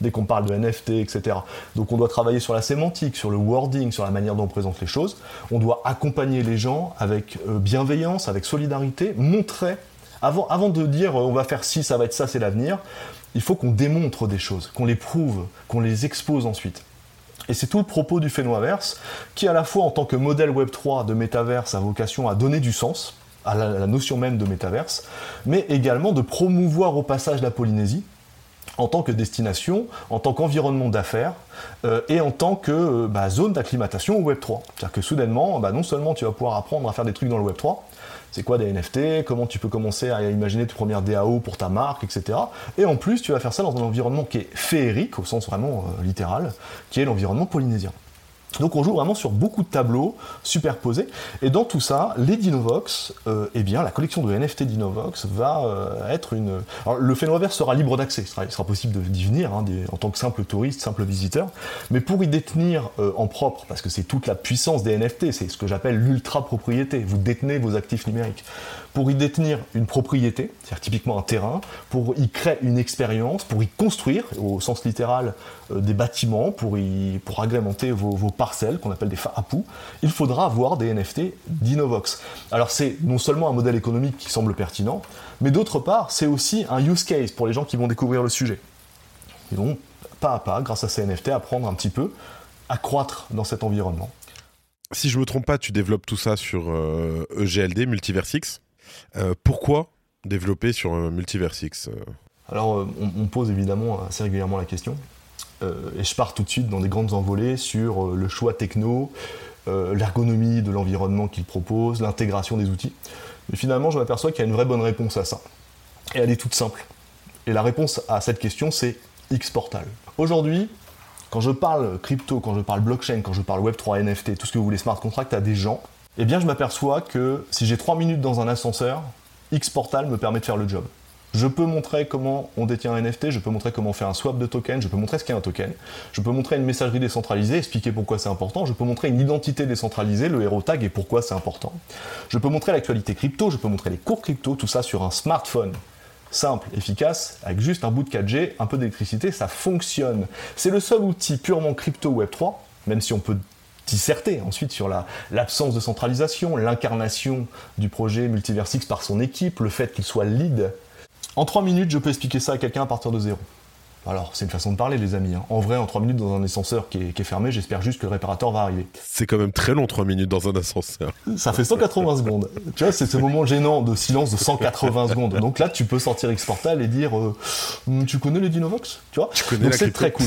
dès qu'on parle de NFT, etc. Donc on doit travailler sur la sémantique, sur le wording, sur la manière dont on présente les choses. On doit accompagner les gens avec euh, bienveillance, avec solidarité, montrer, avant, avant de dire euh, on va faire ci, ça va être ça, c'est l'avenir, il faut qu'on démontre des choses, qu'on les prouve, qu'on les expose ensuite. Et c'est tout le propos du Phénoaverse, qui à la fois en tant que modèle Web3 de métaverse a vocation à donner du sens, à la, notion même de métaverse, mais également de promouvoir au passage la Polynésie en tant que destination, en tant qu'environnement d'affaires euh, et en tant que euh, bah, zone d'acclimatation au Web3. C'est-à-dire que soudainement, bah, non seulement tu vas pouvoir apprendre à faire des trucs dans le Web3, c'est quoi des NFT, comment tu peux commencer à imaginer tes premières DAO pour ta marque, etc. Et en plus, tu vas faire ça dans un environnement qui est féerique, au sens vraiment euh, littéral, qui est l'environnement polynésien. Donc on joue vraiment sur beaucoup de tableaux superposés. Et dans tout ça, les Dinovox, euh, eh bien, la collection de NFT Dinovox va euh, être une. Alors, le Phénoverse sera libre d'accès. Il sera, possible d'y venir hein, en tant que simple touriste, simple visiteur. Mais pour y détenir euh, en propre, parce que c'est toute la puissance des NFT, c'est ce que j'appelle l'ultra propriété. Vous détenez vos actifs numériques pour y détenir une propriété, c'est-à-dire typiquement un terrain, pour y créer une expérience, pour y construire, au sens littéral, euh, des bâtiments, pour, y, pour agrémenter vos, parcelles, qu'on appelle des FAPU, il faudra avoir des NFT d'Innovox. Alors c'est non seulement un modèle économique qui semble pertinent, mais d'autre part, c'est aussi un use case pour les gens qui vont découvrir le sujet. Ils vont, pas à pas, grâce à ces NFT, apprendre un petit peu à croître dans cet environnement. Si je me trompe pas, tu développes tout ça sur EGLD, euh, e Multiversix pourquoi développer sur un Multiversix euh Alors, euh, on, pose évidemment assez régulièrement la question. et je pars tout de suite dans des grandes envolées sur le choix techno, l'ergonomie de l'environnement qu'il propose, l'intégration des outils. Mais finalement, je m'aperçois qu'il y a une vraie bonne réponse à ça. Et elle est toute simple. Et la réponse à cette question, c'est Xportal. Aujourd'hui, quand je parle crypto, quand je parle blockchain, quand je parle Web3, NFT, tout ce que vous voulez, smart contract à des gens, eh bien je m'aperçois que si j'ai 3 minutes dans un ascenseur, Xportal me permet de faire le job. Je peux montrer comment on détient un NFT, je peux montrer comment on fait un swap de token, je peux montrer ce qu'est un token, je peux montrer une messagerie décentralisée, expliquer pourquoi c'est important, je peux montrer une identité décentralisée, le hero tag et pourquoi c'est important. Je peux montrer l'actualité crypto, je peux montrer les cours crypto, tout ça sur un smartphone simple, efficace, avec juste un bout de 4G, un peu d'électricité, ça fonctionne. C'est le seul outil purement crypto Web3, même si on peut disserter ensuite sur l'absence de centralisation, l'incarnation du projet Multiversix par son équipe, le fait qu'il soit lead en 3 minutes, je peux expliquer ça à quelqu'un à partir de zéro. Alors, c'est une façon de parler, les amis. Hein. En vrai, en 3 minutes dans un ascenseur qui est, fermé, j'espère juste que le réparateur va arriver. C'est quand même très long, 3 minutes dans un ascenseur. Ça fait 180 secondes. Tu vois, c'est ce moment gênant de silence de 180 secondes. Donc là, tu peux sortir Xportal et dire euh, Tu connais les Dinovox Tu vois? Donc c'est très cool.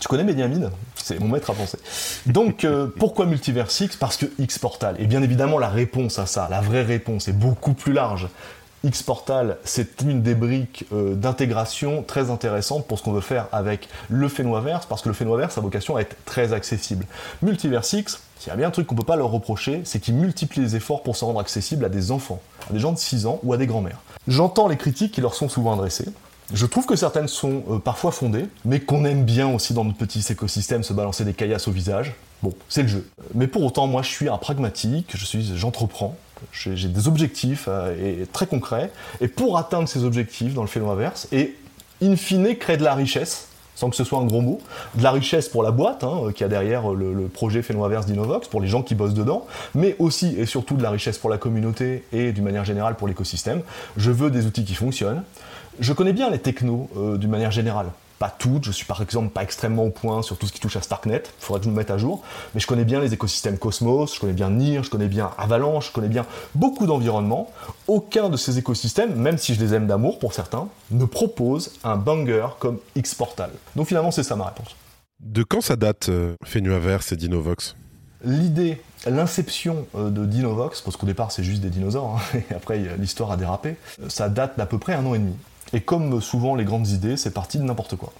Tu connais Mediamine C'est mon maître à penser. Donc, euh, pourquoi Multiversix Parce que Xportal. Et bien évidemment, la réponse à ça, la vraie réponse, est beaucoup plus large. Xportal, c'est une des briques euh, d'intégration très intéressante pour ce qu'on veut faire avec le Fenoiverse, parce que le Fenoiverse a vocation à être très accessible. Multiversix, s'il y a bien un truc qu'on ne peut pas leur reprocher, c'est qu'ils multiplient les efforts pour se rendre accessible à des enfants, à des gens de 6 ans ou à des grands-mères. J'entends les critiques qui leur sont souvent adressées. Je trouve que certaines sont euh, parfois fondées, mais qu'on aime bien aussi dans notre petit écosystème se balancer des caillasses au visage. Bon, c'est le jeu. Mais pour autant, moi, je suis un pragmatique, je suis, j'entreprends, j'ai des objectifs euh, et, très concrets. Et pour atteindre ces objectifs dans le phénomène inverse, et in fine créer de la richesse, sans que ce soit un gros mot, de la richesse pour la boîte, hein, qui a derrière le, projet Phénoaverse d'Innovox, pour les gens qui bossent dedans, mais aussi et surtout de la richesse pour la communauté et d'une manière générale pour l'écosystème. Je veux des outils qui fonctionnent. Je connais bien les technos euh, d'une manière générale pas toutes, je suis par exemple pas extrêmement au point sur tout ce qui touche à Starknet, il faudrait que je me mette à jour, mais je connais bien les écosystèmes Cosmos, je connais bien NIR, je connais bien Avalanche, je connais bien beaucoup d'environnements. Aucun de ces écosystèmes, même si je les aime d'amour pour certains, ne propose un banger comme Xportal. Donc finalement c'est ça ma réponse. De quand ça date euh, Fenuaverse et Dinovox? L'idée, l'inception euh, de Dinovox, parce qu'au départ c'est juste des dinosaures, hein, et après l'histoire a dérapé, euh, ça date d'à peu près un an et demi. Et comme souvent les grandes idées, c'est parti de n'importe quoi.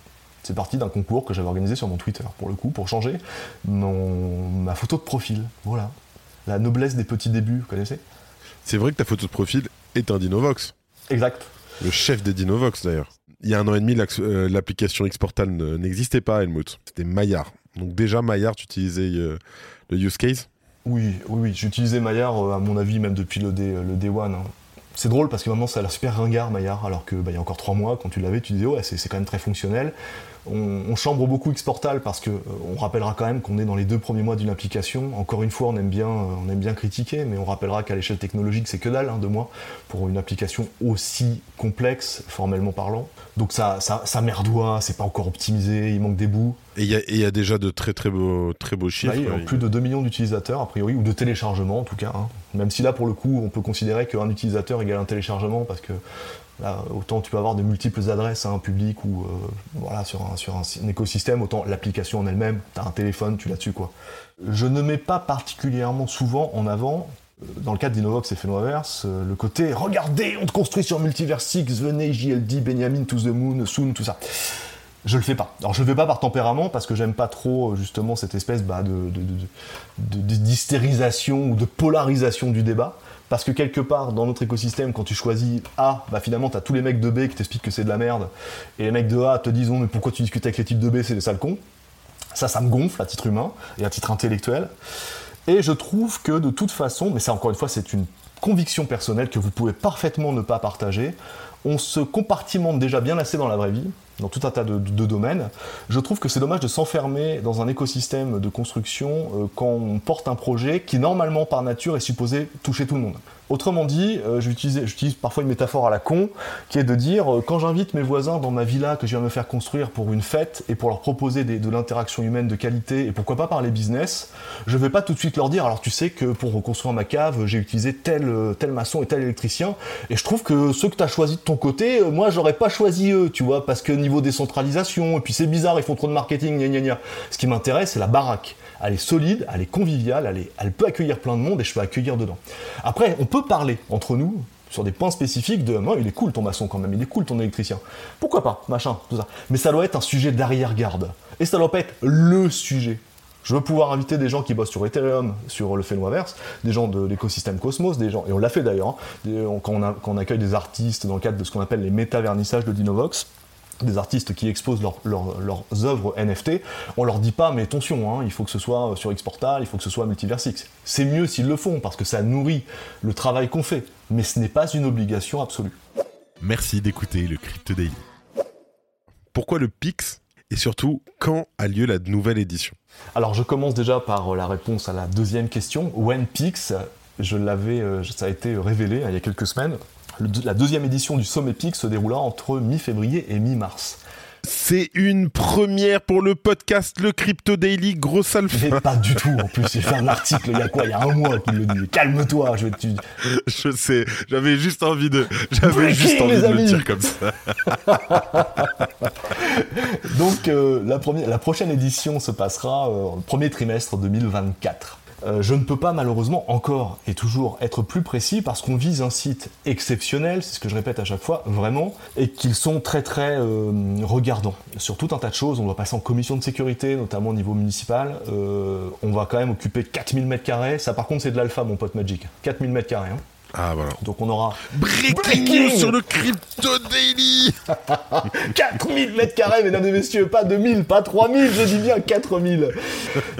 C'est parti d'un concours que j'avais organisé sur mon Twitter, pour le coup, pour changer ma photo de profil. Voilà. La noblesse des petits débuts, vous connaissez? C'est vrai que ta photo de profil est un Dinovox. Exact. Le chef des Dinovox, d'ailleurs. Il y a un an et demi, euh, l'application Xportal n'existait pas Helmut. C'était Maillard. Donc déjà, Maillard, tu utilisais euh, le use case? Oui, oui, oui. J'utilisais Maillard, euh, à mon avis, même depuis le Day, le day One. Hein. C'est drôle parce que maintenant ça a l'air super ringard Maillard, alors que bah, il y a encore trois mois, quand tu l'avais, tu disais ouais c'est quand même très fonctionnel. On, chambre beaucoup Xportal parce que euh, on rappellera quand même qu'on est dans les deux premiers mois d'une application. Encore une fois, on aime bien, euh, on aime bien critiquer, mais on rappellera qu'à l'échelle technologique, c'est que dalle, hein, deux mois, pour une application aussi complexe, formellement parlant. Donc ça, ça, c'est pas encore optimisé, il manque des bouts. Et il y, a déjà de très très beaux, très beaux chiffres. Bah, plus de 2 millions d'utilisateurs, a priori, ou de téléchargements en tout cas. Hein. Même si là, pour le coup, on peut considérer qu'un utilisateur égale un téléchargement, parce que là, autant tu peux avoir de multiples adresses à un public ou euh, voilà, sur, un, sur un, écosystème, autant l'application en elle-même, tu un téléphone, tu l'as dessus. Quoi. Je ne mets pas particulièrement souvent en avant euh, dans le cadre d'Innovox et Fenoverse, euh, le côté regardez, on te construit sur Multiversix, venez, JLD, Benjamin, To the Moon, Soon, tout ça je le fais pas. Alors je le fais pas par tempérament parce que j'aime pas trop justement cette espèce bah, d'hystérisation ou de polarisation du débat. Parce que quelque part, dans notre écosystème, quand tu choisis A, bah finalement, tu as tous les mecs de B qui t'expliquent que c'est de la merde, et les mecs de A te disent, mais pourquoi tu discutes avec les types de B, c'est des sales cons. Ça, ça me gonfle à titre humain et à titre intellectuel. Et je trouve que de toute façon, mais ça encore une fois, c'est une conviction personnelle que vous pouvez parfaitement ne pas partager, on se compartimente déjà bien assez dans la vraie vie dans tout un tas de, domaines. Je trouve que c'est dommage de s'enfermer dans un écosystème de construction euh, quand on porte un projet qui normalement par nature est supposé toucher tout le monde. Autrement dit, euh, j'utilise parfois une métaphore à la con, qui est de dire, euh, quand j'invite mes voisins dans ma villa que je viens me faire construire pour une fête et pour leur proposer de l'interaction humaine de qualité, et pourquoi pas parler business, je vais pas tout de suite leur dire, alors tu sais que pour reconstruire ma cave, j'ai utilisé tel, euh, maçon et tel électricien, et je trouve que ceux que tu as choisis de ton côté, moi j'aurais pas choisi eux, tu vois, parce que niveau décentralisation, et puis c'est bizarre, ils font trop de marketing, gna gna gna. Ce qui m'intéresse, c'est la baraque elle est solide, elle est conviviale, elle, elle peut accueillir plein de monde et je peux accueillir dedans. Après, on peut parler entre nous sur des points spécifiques de moi, il est cool ton maçon quand même, il est cool ton électricien. Pourquoi pas, machin, tout ça. Mais ça doit être un sujet d'arrière-garde. Et ça doit pas être le sujet. Je veux pouvoir inviter des gens qui bossent sur Ethereum, sur le Phénoaverse, des gens de l'écosystème Cosmos, des gens, et on l'a fait d'ailleurs, hein, quand, quand on accueille des artistes dans le cadre de ce qu'on appelle les méta-vernissages de Dinovox, des artistes qui exposent leurs œuvres NFT, on leur dit pas mais attention, hein, il faut que ce soit sur Xportal, il faut que ce soit Multiversix. C'est mieux s'ils le font parce que ça nourrit le travail qu'on fait, mais ce n'est pas une obligation absolue. Merci d'écouter le Crypto Daily. Pourquoi le Pix et surtout quand a lieu la nouvelle édition? Alors je commence déjà par la réponse à la deuxième question. When Pix je l'avais, euh, ça a été révélé il y a quelques semaines la deuxième édition du Sommet Peak se déroula entre mi-février et mi-mars. C'est une première pour le podcast Le Crypto Daily, grosse alpha. Mais pas du tout, en plus, j'ai fait un article il y a quoi Il y a un mois qu'il le dit. Calme-toi, je vais te... Je sais, j'avais juste envie de, j'avais juste envie de le dire comme ça. Donc, euh, la, première, la prochaine édition se passera euh, au premier trimestre 2024. Euh, je ne peux pas malheureusement encore et toujours être plus précis parce qu'on vise un site exceptionnel, c'est ce que je répète à chaque fois, vraiment, et qu'ils sont très très euh, regardants sur tout un tas de choses. On va passer en commission de sécurité, notamment au niveau municipal. Euh, on va quand même occuper 4000 m2. Ça par contre c'est de l'alpha mon pote Magic. 4000 m2. Hein. Ah voilà. Donc on aura Breaking, News sur le Crypto Daily 4000 mètres carrés, mesdames et messieurs, pas 2000, pas 3000, je dis bien 4000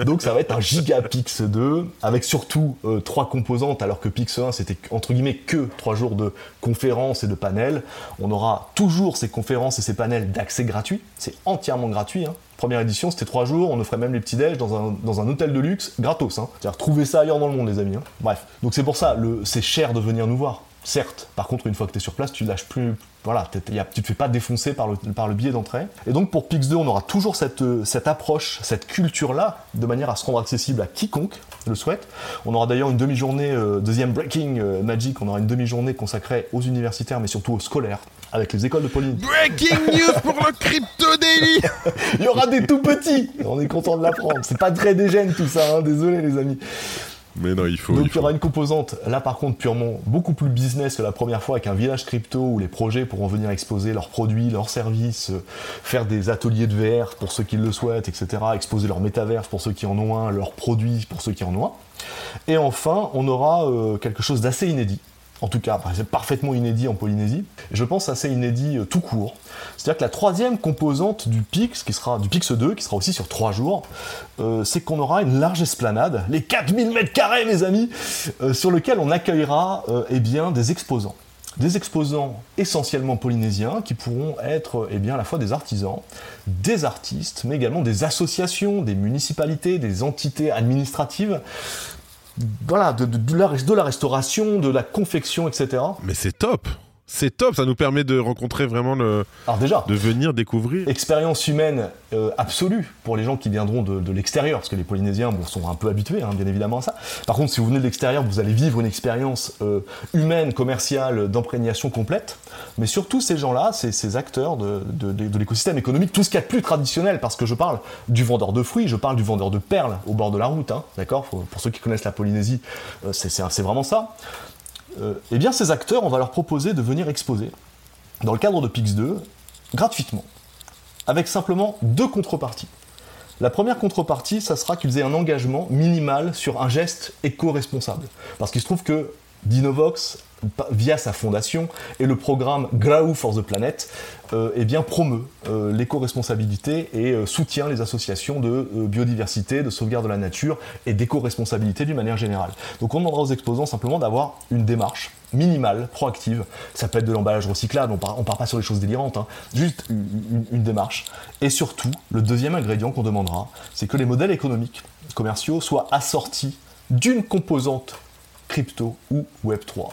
Donc ça va être un gigapix 2, avec surtout euh, trois composantes, alors que Pix 1 c'était entre guillemets que trois jours de conférences et de panels. On aura toujours ces conférences et ces panels d'accès gratuit, c'est entièrement gratuit, hein. Première édition, c'était trois jours, on offrait même les petits déj dans un, dans un hôtel de luxe, gratos. Hein. C'est-à-dire, trouvez ça ailleurs dans le monde, les amis. Hein. Bref. Donc c'est pour ça, c'est cher de venir nous voir. Certes, par contre, une fois que tu es sur place, tu lâches plus. Voilà, tu te fais pas défoncer par le, par le billet d'entrée. Et donc pour Pix 2, on aura toujours cette, cette approche, cette culture-là, de manière à se rendre accessible à quiconque le souhaite. On aura d'ailleurs une demi-journée, euh, deuxième Breaking euh, Magic, on aura une demi-journée consacrée aux universitaires, mais surtout aux scolaires, avec les écoles de Pauline. Breaking news pour le Crypto Daily Il y aura des tout petits On est content de l'apprendre. C'est pas très dégène tout ça, hein, désolé les amis. Mais non, il faut. Donc il, y aura une composante, là par contre, purement beaucoup plus business que la première fois, avec un village crypto où les projets pourront venir exposer leurs produits, leurs services, euh, faire des ateliers de VR pour ceux qui le souhaitent, etc. Exposer leur métaverse pour ceux qui en ont un, leurs produits pour ceux qui en ont un. Et enfin, on aura euh, quelque chose d'assez inédit en tout cas, c'est parfaitement inédit en Polynésie. Je pense assez inédit euh, tout court. C'est-à-dire que la troisième composante du PIX, qui sera du PIX 2, qui sera aussi sur trois jours, euh, c'est qu'on aura une large esplanade, les 4000 mètres carrés, mes amis, euh, sur lequel on accueillera eh bien, des exposants. Des exposants essentiellement polynésiens qui pourront être eh bien, à la fois des artisans, des artistes, mais également des associations, des municipalités, des entités administratives voilà, de, de, de la restauration, de la confection, etc. Mais c'est top c'est top, ça nous permet de rencontrer vraiment le. Alors déjà. De venir découvrir. Expérience humaine euh, absolue pour les gens qui viendront de, l'extérieur, parce que les Polynésiens bon, sont un peu habitués, hein, bien évidemment, à ça. Par contre, si vous venez de l'extérieur, vous allez vivre une expérience euh, humaine, commerciale, d'imprégnation complète. Mais surtout, ces gens-là, ces, ces acteurs de, de l'écosystème économique, tout ce qu'il y a de plus traditionnel, parce que je parle du vendeur de fruits, je parle du vendeur de perles au bord de la route, hein, d'accord? Pour ceux qui connaissent la Polynésie, euh, c'est vraiment ça. Euh, eh bien ces acteurs, on va leur proposer de venir exposer dans le cadre de Pix2 gratuitement, avec simplement deux contreparties. La première contrepartie, ça sera qu'ils aient un engagement minimal sur un geste éco-responsable. Parce qu'il se trouve que Dinovox via sa fondation et le programme Grau for the Planet eh bien, promeut euh, l'éco-responsabilité et euh, soutient les associations de biodiversité, de sauvegarde de la nature et d'éco-responsabilité d'une manière générale. Donc on demandera aux exposants simplement d'avoir une démarche minimale, proactive. Ça peut être de l'emballage recyclable, on part, part pas sur les choses délirantes, hein. juste une démarche. Et surtout, le deuxième ingrédient qu'on demandera, c'est que les modèles économiques, commerciaux soient assortis d'une composante crypto ou Web3.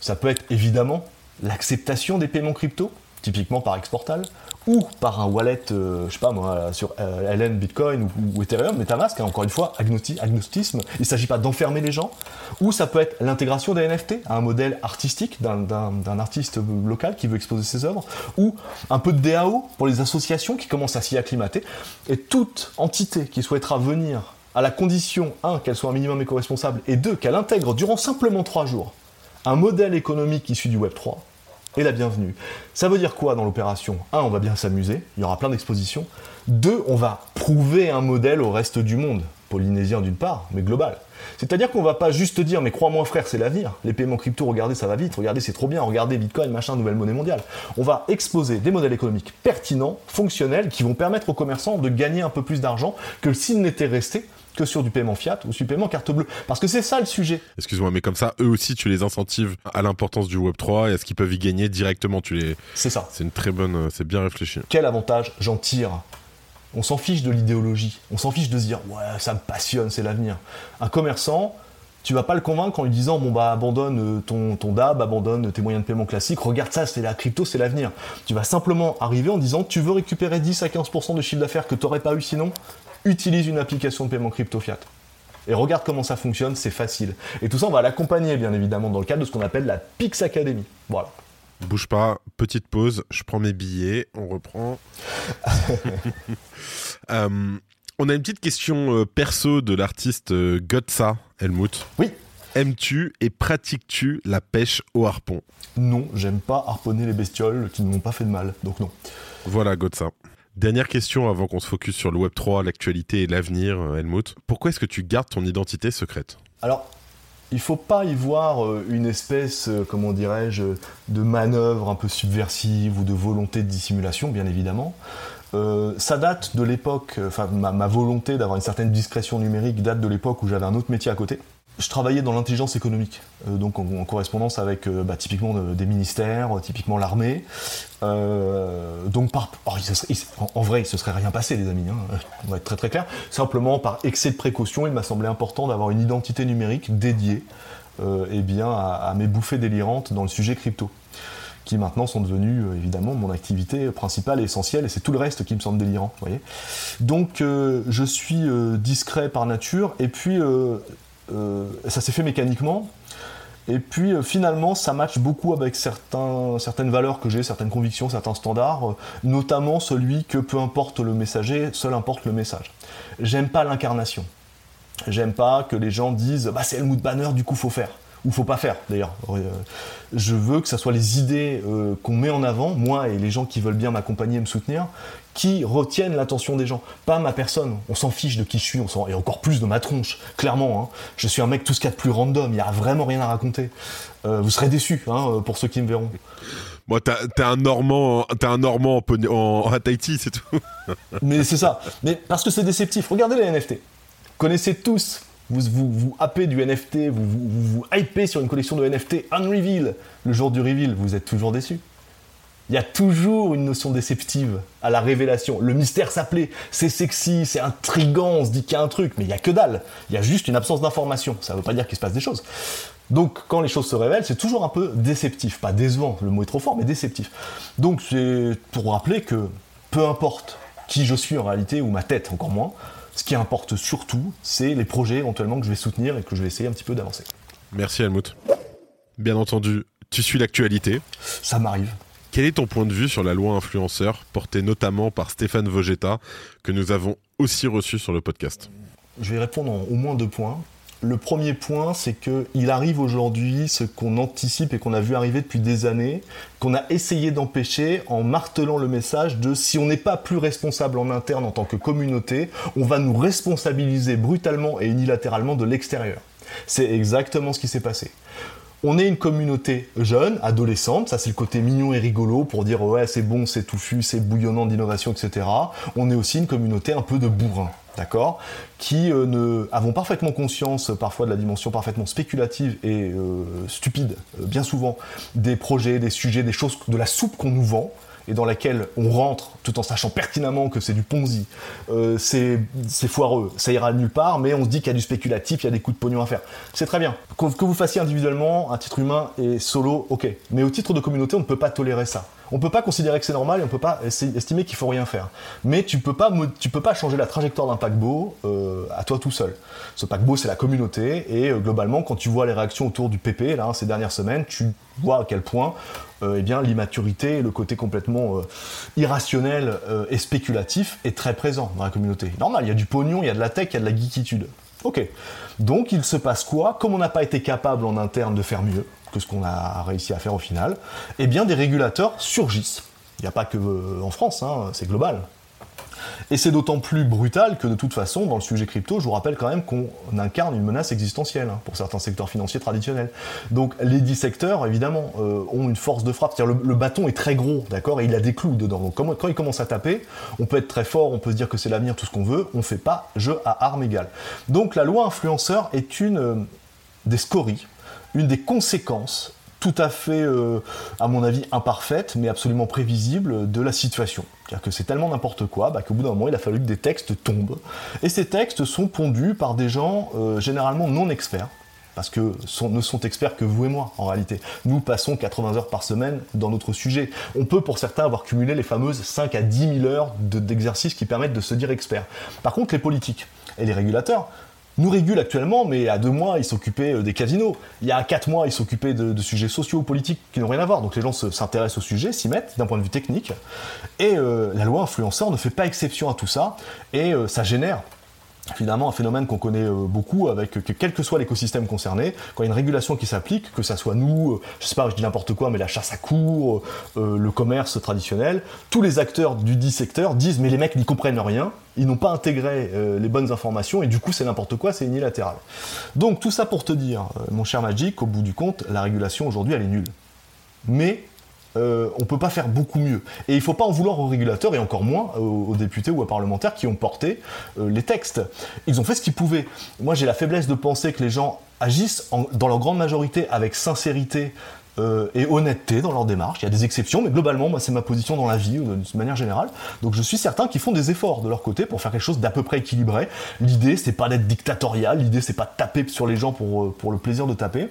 Ça peut être évidemment l'acceptation des paiements crypto, typiquement par Exportal, ou par un wallet, euh, je sais pas moi, sur euh, LN, Bitcoin ou, Ethereum, Metamask, hein, encore une fois, agnostisme, il ne s'agit pas d'enfermer les gens, ou ça peut être l'intégration des NFT à un modèle artistique d'un artiste local qui veut exposer ses œuvres, ou un peu de DAO pour les associations qui commencent à s'y acclimater, et toute entité qui souhaitera venir à la condition, un, qu'elle soit un minimum éco-responsable, et deux, qu'elle intègre durant simplement trois jours un modèle économique issu du Web 3, est la bienvenue. Ça veut dire quoi dans l'opération? Un, on va bien s'amuser, il y aura plein d'expositions. Deux, on va prouver un modèle au reste du monde. polynésien d'une part, mais global. C'est-à-dire qu'on va pas juste dire mais crois-moi frère, c'est l'avenir. Les paiements crypto, regardez, ça va vite, regardez, c'est trop bien, regardez Bitcoin, machin, nouvelle monnaie mondiale. On va exposer des modèles économiques pertinents, fonctionnels, qui vont permettre aux commerçants de gagner un peu plus d'argent que s'ils n'étaient restés que sur du paiement fiat ou sur du paiement carte bleue. Parce que c'est ça le sujet. Excuse-moi, mais comme ça, eux aussi, tu les incentives à l'importance du Web3 et à ce qu'ils peuvent y gagner directement. Tu les... C'est ça. C'est une très bonne, euh, c'est bien réfléchi. Quel avantage j'en tire? On s'en fiche de l'idéologie. On s'en fiche de se dire ouais, ça me passionne, c'est l'avenir. Un commerçant, tu vas pas le convaincre en lui disant bon bah abandonne euh, ton, ton DAB, abandonne tes moyens de paiement classiques, regarde ça, c'est la crypto, c'est l'avenir. Tu vas simplement arriver en disant tu veux récupérer 10 à 15% de chiffre d'affaires que tu n'aurais pas eu sinon, utilise une application de paiement crypto fiat. Et regarde comment ça fonctionne, c'est facile. Et tout ça, on va l'accompagner bien évidemment dans le cadre de ce qu'on appelle la Pix Academy. Voilà. Bouge pas, petite pause, je prends mes billets, on reprend. Euh, on a une petite question euh, perso de l'artiste euh, Helmut. Oui. Aimes-tu et pratiques-tu la pêche au harpon? Non, j'aime pas harponner les bestioles qui ne m'ont pas fait de mal, donc non. Voilà Gotsa. Dernière question avant qu'on se focus sur le Web3, l'actualité et l'avenir, Helmut. Pourquoi est-ce que tu gardes ton identité secrète? Alors, il faut pas y voir euh, une espèce, euh, comment dirais-je, de manœuvre un peu subversive ou de volonté de dissimulation, bien évidemment. Euh, ça date de l'époque, enfin ma, volonté d'avoir une certaine discrétion numérique date de l'époque où j'avais un autre métier à côté je travaillais dans l'intelligence économique, euh, donc en, correspondance avec euh, bah, typiquement des ministères, typiquement l'armée. Euh, donc par, oh, en, vrai, il se serait rien passé, les amis. Hein, on va être très très clair. Simplement par excès de précaution, il m'a semblé important d'avoir une identité numérique dédiée, eh bien, à, mes bouffées délirantes dans le sujet crypto qui maintenant sont devenus évidemment mon activité principale et essentielle, et c'est tout le reste qui me semble délirant. Voyez Donc je suis discret par nature, et puis euh, ça s'est fait mécaniquement. Et puis euh, finalement, ça match beaucoup avec certaines valeurs que j'ai, certaines convictions, certains standards, euh, notamment celui que peu importe le messager, seul importe le message. J'aime pas l'incarnation. J'aime pas que les gens disent bah c'est Helmut Banner, du coup faut faire ou faut pas faire d'ailleurs. Je veux que ce soit les idées qu'on met en avant, moi et les gens qui veulent bien m'accompagner et me soutenir, qui retiennent l'attention des gens, pas ma personne. On s'en fiche de qui je suis, on et encore plus de ma tronche, clairement. Hein. Je suis un mec tout ce qu'il y a de plus random, il n'y a vraiment rien à raconter. Euh, vous serez déçus hein, euh, pour ceux qui me verront. Moi, t'es un Normand, t'es un Normand en, en, Tahiti, c'est tout. Mais c'est ça. Mais parce que c'est déceptif. Regardez les NFT. Connaissez tous. Vous vous, vous happez du NFT, vous, vous vous hypez sur une collection de NFT Unreveal. Le jour du reveal, vous êtes toujours déçus il y a toujours une notion déceptive à la révélation. Le mystère s'appelait, c'est sexy, c'est intrigant, on se dit qu'il y a un truc, mais il y a que dalle. Il y a juste une absence d'information. Ça ne veut pas dire qu'il se passe des choses. Donc quand les choses se révèlent, c'est toujours un peu déceptif, pas décevant, le mot est trop fort, mais déceptif. Donc c'est pour rappeler que peu importe qui je suis en réalité, ou ma tête encore moins, ce qui importe surtout, c'est les projets éventuellement que je vais soutenir et que je vais essayer un petit peu d'avancer. Merci Helmut. Bien entendu, tu suis l'actualité. Ça m'arrive. Quel est ton point de vue sur la loi influenceur, portée notamment par Stéphane Vogetta, que nous avons aussi reçu sur le podcast? Je vais répondre en au moins deux points. Le premier point, c'est qu'il arrive aujourd'hui ce qu'on anticipe et qu'on a vu arriver depuis des années, qu'on a essayé d'empêcher en martelant le message de si on n'est pas plus responsable en interne en tant que communauté, on va nous responsabiliser brutalement et unilatéralement de l'extérieur. C'est exactement ce qui s'est passé. On est une communauté jeune, adolescente, ça c'est le côté mignon et rigolo pour dire ouais c'est bon, c'est touffu, c'est bouillonnant d'innovation, etc. On est aussi une communauté un peu de bourrin, d'accord Qui euh, ne avons parfaitement conscience parfois de la dimension parfaitement spéculative et euh, stupide, euh, bien souvent, des projets, des sujets, des choses, de la soupe qu'on nous vend, et dans laquelle on rentre tout en sachant pertinemment que c'est du Ponzi, euh, c'est foireux, ça ira nulle part, mais on se dit qu'il y a du spéculatif, il y a des coups de pognon à faire. C'est très bien. Que, que, vous fassiez individuellement, un titre humain et solo, ok. Mais au titre de communauté, on ne peut pas tolérer ça. On ne peut pas considérer que c'est normal et on ne peut pas estimer qu'il faut rien faire. Mais tu peux peux pas changer la trajectoire d'un paquebot euh, à toi tout seul. Ce paquebot, c'est la communauté et euh, globalement, quand tu vois les réactions autour du PP là, ces dernières semaines, tu vois à quel point eh bien l'immaturité, le côté complètement irrationnel et spéculatif est très présent dans la communauté. Normal, il y a du pognon, il y a de la tech, il y a de la geekitude. Ok. Donc il se passe quoi? Comme on n'a pas été capable en interne de faire mieux, que ce qu'on a réussi à faire au final, eh bien des régulateurs surgissent. Il n'y a pas que euh, en France, hein, c'est global. Et c'est d'autant plus brutal que de toute façon, dans le sujet crypto, je vous rappelle quand même qu'on incarne une menace existentielle hein, pour certains secteurs financiers traditionnels. Donc les dix secteurs, évidemment, euh, ont une force de frappe. C'est-à-dire le, bâton est très gros, d'accord, et il a des clous dedans. Donc quand, quand il commence à taper, on peut être très fort, on peut se dire que c'est l'avenir, tout ce qu'on veut, on ne fait pas jeu à armes égales. Donc la loi influenceur est une euh, des scories, une des conséquences tout à fait, euh, à mon avis, imparfaite, mais absolument prévisible de la situation. C'est-à-dire que c'est tellement n'importe quoi bah, qu'au bout d'un moment, il a fallu que des textes tombent. Et ces textes sont pondus par des gens euh, généralement non experts, parce que ne sont experts que vous et moi en réalité. Nous passons 80 heures par semaine dans notre sujet. On peut pour certains avoir cumulé les fameuses 5 à 10 000 heures d'exercice qui permettent de se dire expert. Par contre, les politiques et les régulateurs nous régule actuellement, mais à deux mois, ils s'occupaient euh, des casinos. Il y a quatre mois, ils s'occupaient de, sujets sociaux, politiques qui n'ont rien à voir. Donc les gens s'intéressent au sujet, s'y mettent d'un point de vue technique. Et euh, la loi influenceur ne fait pas exception à tout ça. Et euh, ça génère finalement un phénomène qu'on connaît euh, beaucoup avec que quel que soit l'écosystème concerné, quand il y a une régulation qui s'applique, que ça soit nous, euh, je sais pas, je dis n'importe quoi, mais la chasse à cours, euh, le commerce traditionnel, tous les acteurs du dit secteur disent mais les mecs n'y comprennent rien, ils n'ont pas intégré les bonnes informations et du coup c'est n'importe quoi, c'est unilatéral. Donc tout ça pour te dire, mon cher Magic, au bout du compte, la régulation aujourd'hui elle est nulle. Mais euh, on ne peut pas faire beaucoup mieux. Et il ne faut pas en vouloir aux régulateurs et encore moins aux, députés ou aux parlementaires qui ont porté euh, les textes. Ils ont fait ce qu'ils pouvaient. Moi, j'ai la faiblesse de penser que les gens agissent dans leur grande majorité avec sincérité euh, et honnêteté dans leur démarche. Il y a des exceptions, mais globalement, moi, c'est ma position dans la vie, de manière générale. Donc, je suis certain qu'ils font des efforts de leur côté pour faire quelque chose d'à peu près équilibré. L'idée, c'est pas d'être dictatorial, l'idée, c'est pas de taper sur les gens pour, euh, pour le plaisir de taper.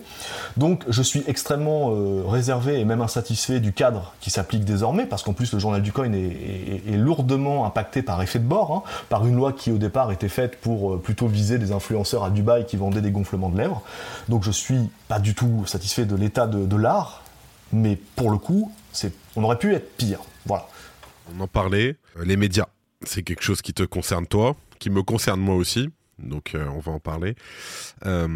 Donc, je suis extrêmement euh, réservé et même insatisfait du cadre qui s'applique désormais, parce qu'en plus, le journal du coin est, est, lourdement impacté par effet de bord, hein, par une loi qui, au départ, était faite pour plutôt viser des influenceurs à Dubaï qui vendaient des gonflements de lèvres. Donc, je suis pas du tout satisfait de l'état de, de l'art mais pour le coup, on aurait pu être pire. Voilà. On en parlait. Euh, les médias, c'est quelque chose qui te concerne toi, qui me concerne moi aussi. Donc euh, on va en parler. Euh,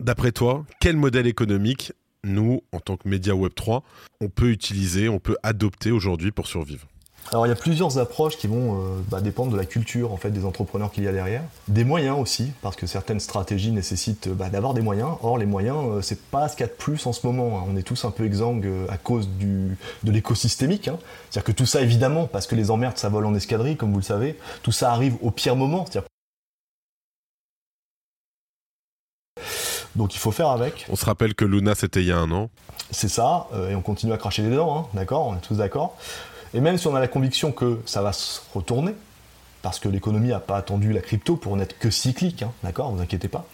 d'après toi, quel modèle économique, nous, en tant que média Web3, on peut utiliser, on peut adopter aujourd'hui pour survivre? Alors il y a plusieurs approches qui vont euh, bah, dépendre de la culture en fait des entrepreneurs qu'il y a derrière, des moyens aussi parce que certaines stratégies nécessitent bah, d'avoir des moyens. Or les moyens euh, c'est pas ce qu'il y a de plus en ce moment. Hein. On est tous un peu exsangues euh, à cause du, de l'écosystémique. Hein. C'est-à-dire que tout ça évidemment parce que les emmerdes ça vole en escadrille comme vous le savez, tout ça arrive au pire moment. Donc il faut faire avec. On se rappelle que Luna c'était il y a un an. C'est ça, et on continue à cracher des dents, hein, d'accord On est tous d'accord. Et même si on a la conviction que ça va se retourner, parce que l'économie n'a pas attendu la crypto pour n'être que cyclique, hein, d'accord, vous inquiétez pas.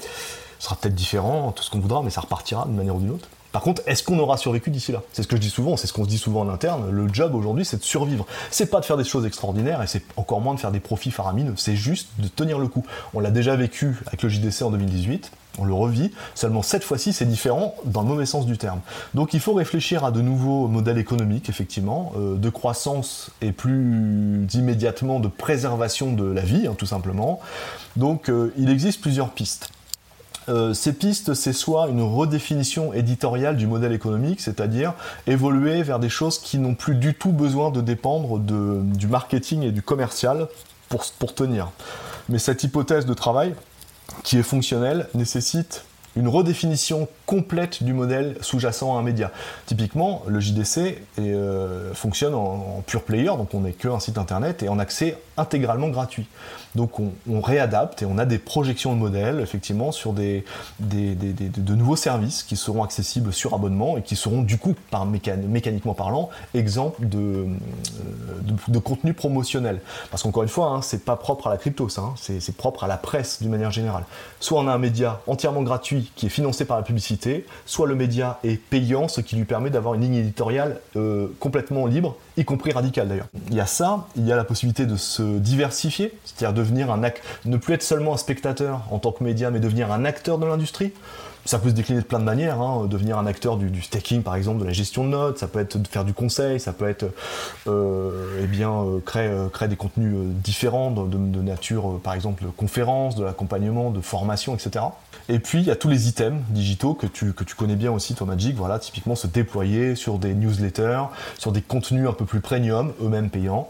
Ce sera peut-être différent, tout ce qu'on voudra, mais ça repartira d'une manière ou d'une autre. Par contre, est-ce qu'on aura survécu d'ici là? C'est ce que je dis souvent, c'est ce qu'on se dit souvent en interne. Le job aujourd'hui, c'est de survivre. C'est pas de faire des choses extraordinaires et c'est encore moins de faire des profits faramineux. C'est juste de tenir le coup. On l'a déjà vécu avec le JDC en 2018. On le revit, seulement cette fois-ci c'est différent dans le mauvais sens du terme. Donc il faut réfléchir à de nouveaux modèles économiques, effectivement, euh, de croissance et plus immédiatement de préservation de la vie, hein, tout simplement. Donc euh, il existe plusieurs pistes. Euh, ces pistes, c'est soit une redéfinition éditoriale du modèle économique, c'est-à-dire évoluer vers des choses qui n'ont plus du tout besoin de dépendre du marketing et du commercial pour, pour tenir. Mais cette hypothèse de travail, qui est fonctionnelle, nécessite une redéfinition complète du modèle sous-jacent à un média. Typiquement, le JDC euh, fonctionne en, pure player, donc on n'est qu'un site internet et en accès intégralement gratuit. Donc on, réadapte et on a des projections de modèles, effectivement, sur des, de nouveaux services qui seront accessibles sur abonnement et qui seront du coup, par mécaniquement parlant, exemple de, de, contenu promotionnel. Parce qu'encore une fois, hein, c'est pas propre à la crypto, ça, hein. c'est propre à la presse d'une manière générale. Soit on a un média entièrement gratuit qui est financé par la publicité, soit le média est payant, ce qui lui permet d'avoir une ligne éditoriale euh, complètement libre, y compris radicale d'ailleurs. Il y a ça, il y a la possibilité de se diversifier, c'est-à-dire devenir un ne plus être seulement un spectateur en tant que média, mais devenir un acteur de l'industrie. Ça peut se décliner de plein de manières, hein. devenir un acteur du, staking par exemple, de la gestion de notes, ça peut être de faire du conseil, ça peut être euh, eh bien, euh, créer, euh, créer, des contenus différents de, nature par exemple de conférences, de l'accompagnement, de formation, etc. Et puis il y a tous les items digitaux que tu, que tu connais bien aussi toi Magic, voilà, typiquement se déployer sur des newsletters, sur des contenus un peu plus premium, eux-mêmes payants,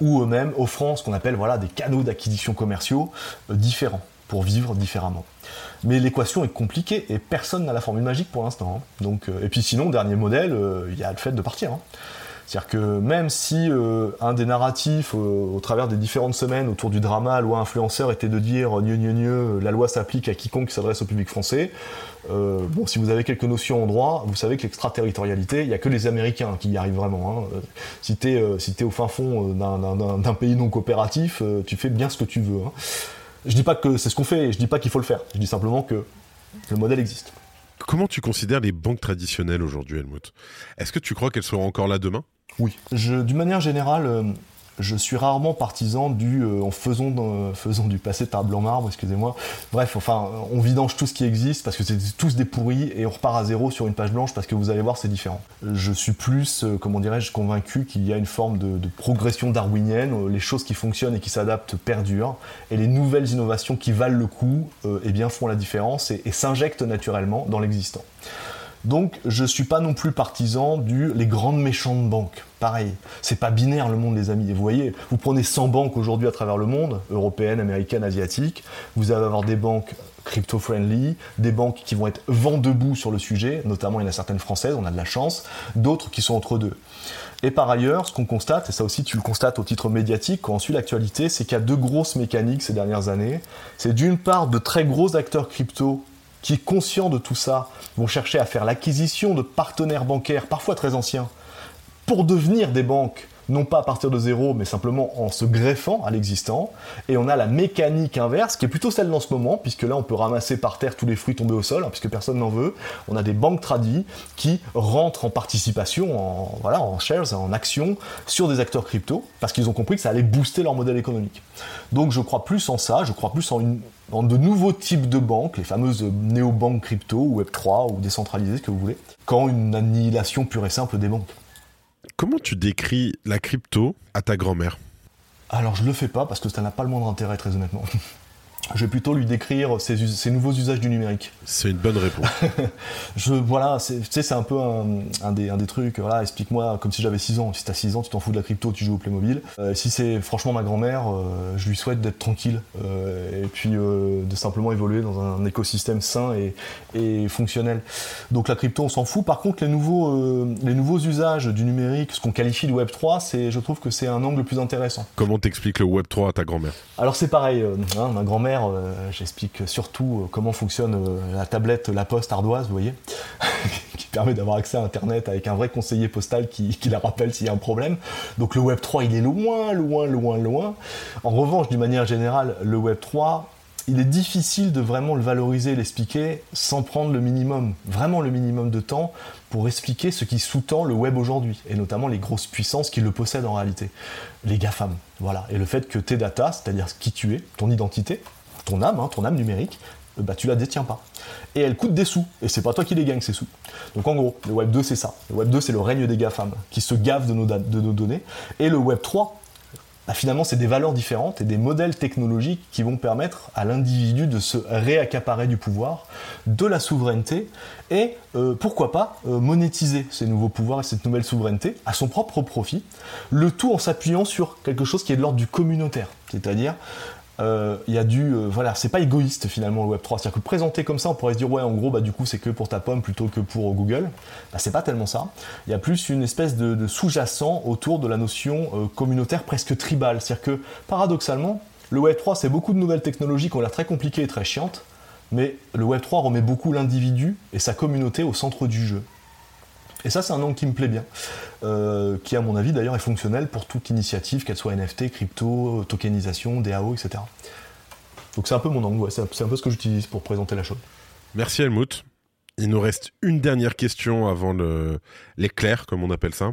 ou eux-mêmes offrant ce qu'on appelle voilà, des canaux d'acquisition commerciaux différents pour vivre différemment. Mais l'équation est compliquée et personne n'a la formule magique pour l'instant. Hein. Euh, et puis sinon, dernier modèle, euh, il y a le fait de partir. Hein. C'est-à-dire que même si euh, un des narratifs au travers des différentes semaines autour du drama loi influenceur était de dire gneu gneu gneu, la loi s'applique à quiconque s'adresse au public français, si vous avez quelques notions en droit, vous savez que l'extraterritorialité, il n'y a que les Américains qui y arrivent vraiment. Hein. Si tu es, es, au fin fond d'un pays non coopératif, tu fais bien ce que tu veux. Je dis pas que c'est ce qu'on fait, je dis pas qu'il faut le faire. Je dis simplement que le modèle existe. Comment tu considères les banques traditionnelles aujourd'hui, Helmut? Est-ce que tu crois qu'elles seront encore là demain? Oui. D'une manière générale, euh, je suis rarement partisan du euh, en faisant, euh, faisant du passé table en marbre, excusez-moi. Bref, enfin, on vidange tout ce qui existe parce que c'est tous des pourris et on repart à zéro sur une page blanche parce que vous allez voir, c'est différent. Je suis plus, euh, comment dirais-je, convaincu qu'il y a une forme de, progression darwinienne, les choses qui fonctionnent et qui s'adaptent perdurent et les nouvelles innovations qui valent le coup, eh bien, font la différence et s'injectent naturellement dans l'existant. Donc je suis pas non plus partisan du les grandes méchantes banques. Pareil, c'est pas binaire le monde les amis. vous voyez, vous prenez 100 banques aujourd'hui à travers le monde, européennes, américaines, asiatiques, vous allez avoir des banques crypto-friendly, des banques qui vont être vent debout sur le sujet, notamment il y en a certaines françaises, on a de la chance, d'autres qui sont entre deux. Et par ailleurs, ce qu'on constate, et ça aussi tu le constates au titre médiatique quand on suit l'actualité, c'est qu'il y a deux grosses mécaniques ces dernières années. C'est d'une part de très gros acteurs crypto qui, conscients de tout ça, vont chercher à faire l'acquisition de partenaires bancaires, parfois très anciens, pour devenir des banques non pas à partir de zéro, mais simplement en se greffant à l'existant. Et on a la mécanique inverse, qui est plutôt celle dans ce moment, puisque là on peut ramasser par terre tous les fruits tombés au sol, hein, puisque personne n'en veut. On a des banques tradies qui rentrent en participation, en, voilà, en shares, en actions, sur des acteurs crypto, parce qu'ils ont compris que ça allait booster leur modèle économique. Donc je crois plus en ça, je crois plus en, une, en de nouveaux types de banques, les fameuses néo-banques crypto, ou Web3, ou décentralisées, ce que vous voulez, qu'en une annihilation pure et simple des banques. Comment tu décris la crypto à ta grand-mère? Alors je le fais pas parce que ça n'a pas le moindre intérêt très honnêtement. je vais plutôt lui décrire ces, nouveaux usages du numérique. C'est une bonne réponse. je, voilà, tu sais, c'est un peu un, des, un, des, trucs, voilà, explique-moi comme si j'avais 6 ans. Si t'as 6 ans, tu t'en fous de la crypto, tu joues au Playmobil. Euh, si c'est franchement ma grand-mère, euh, je lui souhaite d'être tranquille euh, et puis de simplement évoluer dans un écosystème sain et, et, fonctionnel. Donc la crypto, on s'en fout. Par contre, les nouveaux, les nouveaux usages du numérique, ce qu'on qualifie de Web 3, c'est, je trouve que c'est un angle plus intéressant. Comment t'expliques le Web 3 à ta grand-mère? Alors c'est pareil, hein, ma grand-mère euh, j'explique surtout euh, comment fonctionne euh, la tablette La Poste ardoise, vous voyez, qui permet d'avoir accès à Internet avec un vrai conseiller postal qui, la rappelle s'il y a un problème. Donc le Web 3, il est loin, loin, loin, loin. En revanche, d'une manière générale, le Web 3, il est difficile de vraiment le valoriser, l'expliquer, sans prendre le minimum, vraiment le minimum de temps pour expliquer ce qui sous-tend le web aujourd'hui, et notamment les grosses puissances qui le possèdent en réalité, les GAFAM. Voilà. Et le fait que tes data, c'est-à-dire qui tu es, ton identité, ton âme, hein, ton âme numérique, euh, bah, tu la détiens pas. Et elle coûte des sous, et c'est pas toi qui les gagnes ces sous. Donc en gros, le Web 2 c'est ça. Le Web 2 c'est le règne des GAFAM, qui se gavent de nos, de nos données. Et le Web 3, bah, finalement c'est des valeurs différentes et des modèles technologiques qui vont permettre à l'individu de se réaccaparer du pouvoir, de la souveraineté, et euh, pourquoi pas euh, monétiser ces nouveaux pouvoirs et cette nouvelle souveraineté à son propre profit, le tout en s'appuyant sur quelque chose qui est de l'ordre du communautaire. C'est-à-dire euh, il y a du euh, voilà c'est pas égoïste finalement le Web 3 c'est-à-dire que présenté comme ça on pourrait se dire ouais en gros bah du coup c'est que pour ta pomme plutôt que pour Google. Bah, c'est pas tellement ça. Il y a plus une espèce de, sous-jacent autour de la notion euh, communautaire presque tribale. C'est-à-dire que paradoxalement le Web 3 c'est beaucoup de nouvelles technologies qui ont l'air très compliquées et très chiantes mais le Web 3 remet beaucoup l'individu et sa communauté au centre du jeu et ça, c'est un angle qui me plaît bien, euh, qui, à mon avis, d'ailleurs, est fonctionnel pour toute initiative, qu'elle soit NFT, crypto, tokenisation, DAO, etc. Donc c'est un peu mon angle, c'est un peu ce que j'utilise pour présenter la chose. Merci Helmut. Il nous reste une dernière question avant l'éclair, comme on appelle ça.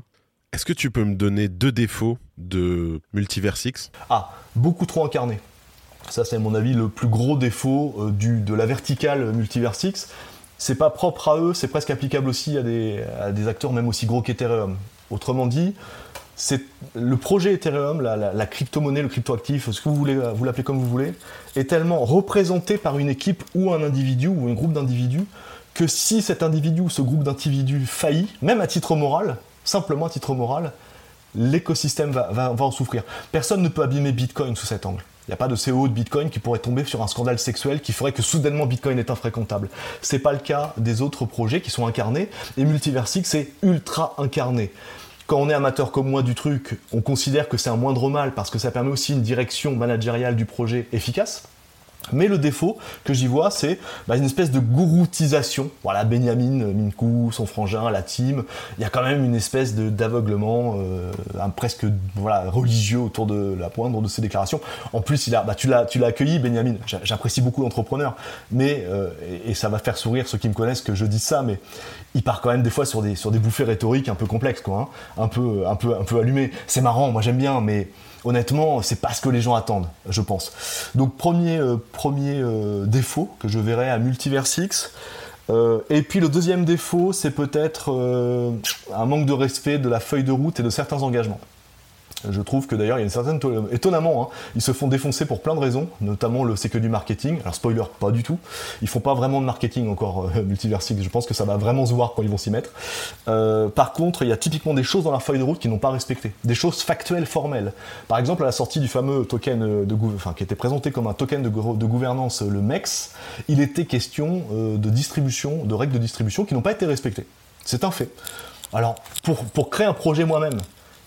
Est-ce que tu peux me donner deux défauts de Multiversix? Ah, beaucoup trop incarné. Ça, c'est à mon avis le plus gros défaut euh, du, de la verticale Multiversix c'est pas propre à eux, c'est presque applicable aussi à des, acteurs même aussi gros qu'Ethereum. Autrement dit, c'est le projet Ethereum, la, crypto-monnaie, le crypto-actif, ce que vous voulez, vous l'appelez comme vous voulez, est tellement représenté par une équipe ou un individu ou un groupe d'individus que si cet individu ou ce groupe d'individus faillit, même à titre moral, simplement à titre moral, l'écosystème va en souffrir. Personne ne peut abîmer Bitcoin sous cet angle. Il n'y a pas de CEO de Bitcoin qui pourrait tomber sur un scandale sexuel qui ferait que soudainement Bitcoin est infréquentable. C'est pas le cas des autres projets qui sont incarnés et Multiversix c'est ultra incarné. Quand on est amateur comme moi du truc, on considère que c'est un moindre mal parce que ça permet aussi une direction managériale du projet efficace. Mais le défaut que j'y vois, c'est bah, une espèce de gouroutisation. Voilà, Benjamin, Minkou, son frangin, la team. Il y a quand même une espèce d'aveuglement euh, presque voilà, religieux autour de la poindre de ces déclarations. En plus, il a, bah, tu l'as accueilli, Benjamin. J'apprécie beaucoup l'entrepreneur. Mais, euh, et, ça va faire sourire ceux qui me connaissent que je dis ça, mais il part quand même des fois sur des, sur des bouffées rhétoriques un peu complexes, quoi, hein. un, peu, un, peu, un peu allumées. C'est marrant, moi j'aime bien, mais honnêtement, c'est pas ce que les gens attendent, je pense. Donc premier, euh, euh, défaut que je verrais à Multiversix. Euh, et puis le deuxième défaut, c'est peut-être un manque de respect de la feuille de route et de certains engagements. Je trouve que d'ailleurs, il y a une certaine. Étonnamment, hein, ils se font défoncer pour plein de raisons, notamment le c'est que du marketing. Alors, spoiler, pas du tout. Ils font pas vraiment de marketing encore, euh, Multiversix. Je pense que ça va vraiment se voir quand ils vont s'y mettre. Euh, par contre, il y a typiquement des choses dans leur feuille de route qui n'ont pas respecté. Des choses factuelles, formelles. Par exemple, à la sortie du fameux token euh, de enfin, qui était présenté comme un token de, gouvernance, le MEX, il était question de distribution, de règles de distribution qui n'ont pas été respectées. C'est un fait. Alors, pour créer un projet moi-même,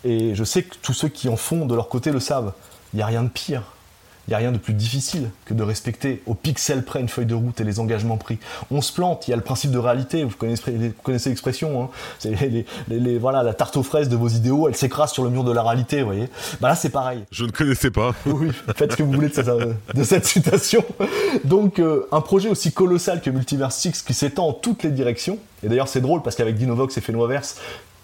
et je sais que tous ceux qui en font de leur côté le savent. Il n'y a rien de pire. Il n'y a rien de plus difficile que de respecter au pixel près une feuille de route et les engagements pris. On se plante, il y a le principe de réalité, vous connaissez, l'expression, hein. c'est les, voilà, la tarte aux fraises de vos idéaux, elle s'écrase sur le mur de la réalité, vous voyez. Bah là c'est pareil. Je ne connaissais pas. oui, faites ce que vous voulez de cette, citation. Donc euh, un projet aussi colossal que Multiverse 6 qui s'étend en toutes les directions, et d'ailleurs c'est drôle parce qu'avec Dinovox et Phenoverse,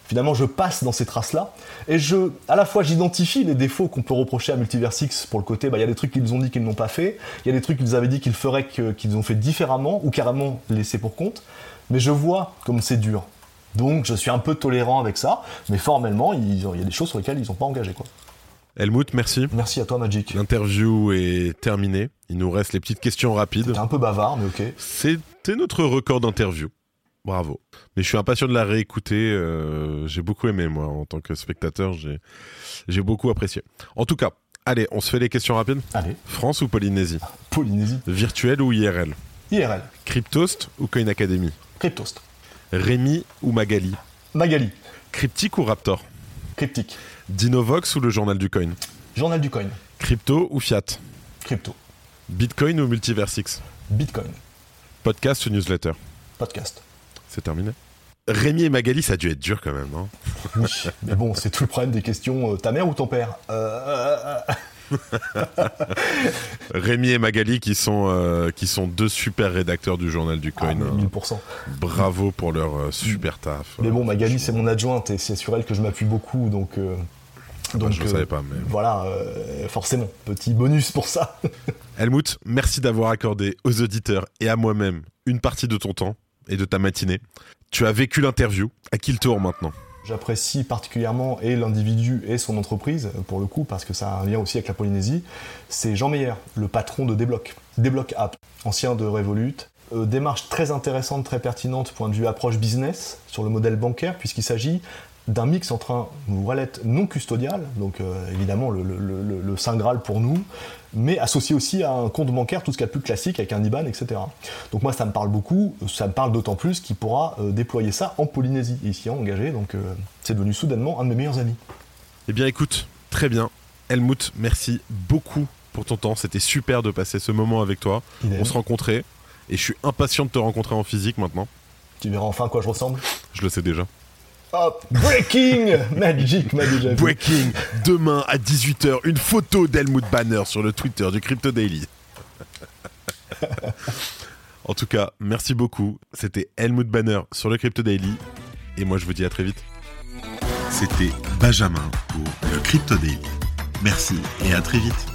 finalement je passe dans ces traces-là, et je, à la fois j'identifie les défauts qu'on peut reprocher à Multiversix pour le côté, bah, il y a des trucs qu'ils ont dit qu'ils n'ont pas fait, il y a des trucs qu'ils avaient dit qu'ils feraient qu'ils ont fait différemment, ou carrément laissés pour compte, mais je vois comme c'est dur. Donc je suis un peu tolérant avec ça, mais formellement, il y a des choses sur lesquelles ils n'ont pas engagé. Quoi. Helmut, merci. Merci à toi, Magic. L'interview est terminée. Il nous reste les petites questions rapides. C'était un peu bavard, mais ok. C'était notre record d'interview. Bravo. Mais je suis impatient de la réécouter. Euh, j'ai beaucoup aimé, moi, en tant que spectateur. J'ai beaucoup apprécié. En tout cas, allez, on se fait les questions rapides Allez. France ou Polynésie? Polynésie. Virtuel ou IRL IRL. Cryptost ou Coin Academy? Cryptost. Rémi ou Magali? Magali. Cryptique ou Raptor? Cryptique. Dinovox ou le Journal du Coin? Journal du Coin. Crypto ou Fiat? Crypto. Bitcoin ou Multiversix Bitcoin. Podcast ou newsletter? Podcast. C'est terminé. Rémi et Magali, ça a dû être dur quand même, non? Oui, mais bon, c'est tout le problème des questions. Euh, ta mère ou ton père? Euh, euh, Rémi et Magali qui sont, qui sont deux super rédacteurs du journal du coin. Ah, 1000%. Bravo pour leur super taf. Mais bon, Magali, c'est mon adjointe et c'est sur elle que je m'appuie beaucoup, donc... Ah bah, donc, je ne savais pas, mais... Voilà, forcément, petit bonus pour ça. Helmut, merci d'avoir accordé aux auditeurs et à moi-même une partie de ton temps et de ta matinée. Tu as vécu l'interview. À qui le tour maintenant? J'apprécie particulièrement et l'individu et son entreprise, pour le coup, parce que ça a un lien aussi avec la Polynésie. C'est Jean Meyer, le patron de Débloc. Débloc App, ancien de Revolut. Euh, démarche très intéressante, très pertinente, point de vue approche business, sur le modèle bancaire, puisqu'il s'agit d'un mix entre un wallet non custodial, donc euh, évidemment le, le, Saint Graal pour nous, mais associé aussi à un compte bancaire, tout ce qu'il y a de plus classique avec un IBAN, etc. Donc moi ça me parle beaucoup, ça me parle d'autant plus qu'il pourra euh, déployer ça en Polynésie, et ici engagé, donc euh, c'est devenu soudainement un de mes meilleurs amis. Eh bien écoute, très bien. Helmut, merci beaucoup pour ton temps, c'était super de passer ce moment avec toi. On se rencontrait, et je suis impatient de te rencontrer en physique maintenant. Tu verras enfin à quoi je ressemble Je le sais déjà. Breaking Magic m'a déjà Breaking Demain à 18h, une photo d'Helmut Banner sur le Twitter du Crypto Daily. en tout cas, merci beaucoup. C'était Helmut Banner sur le Crypto Daily. Et moi, je vous dis à très vite. C'était Benjamin pour le Crypto Daily. Merci et à très vite.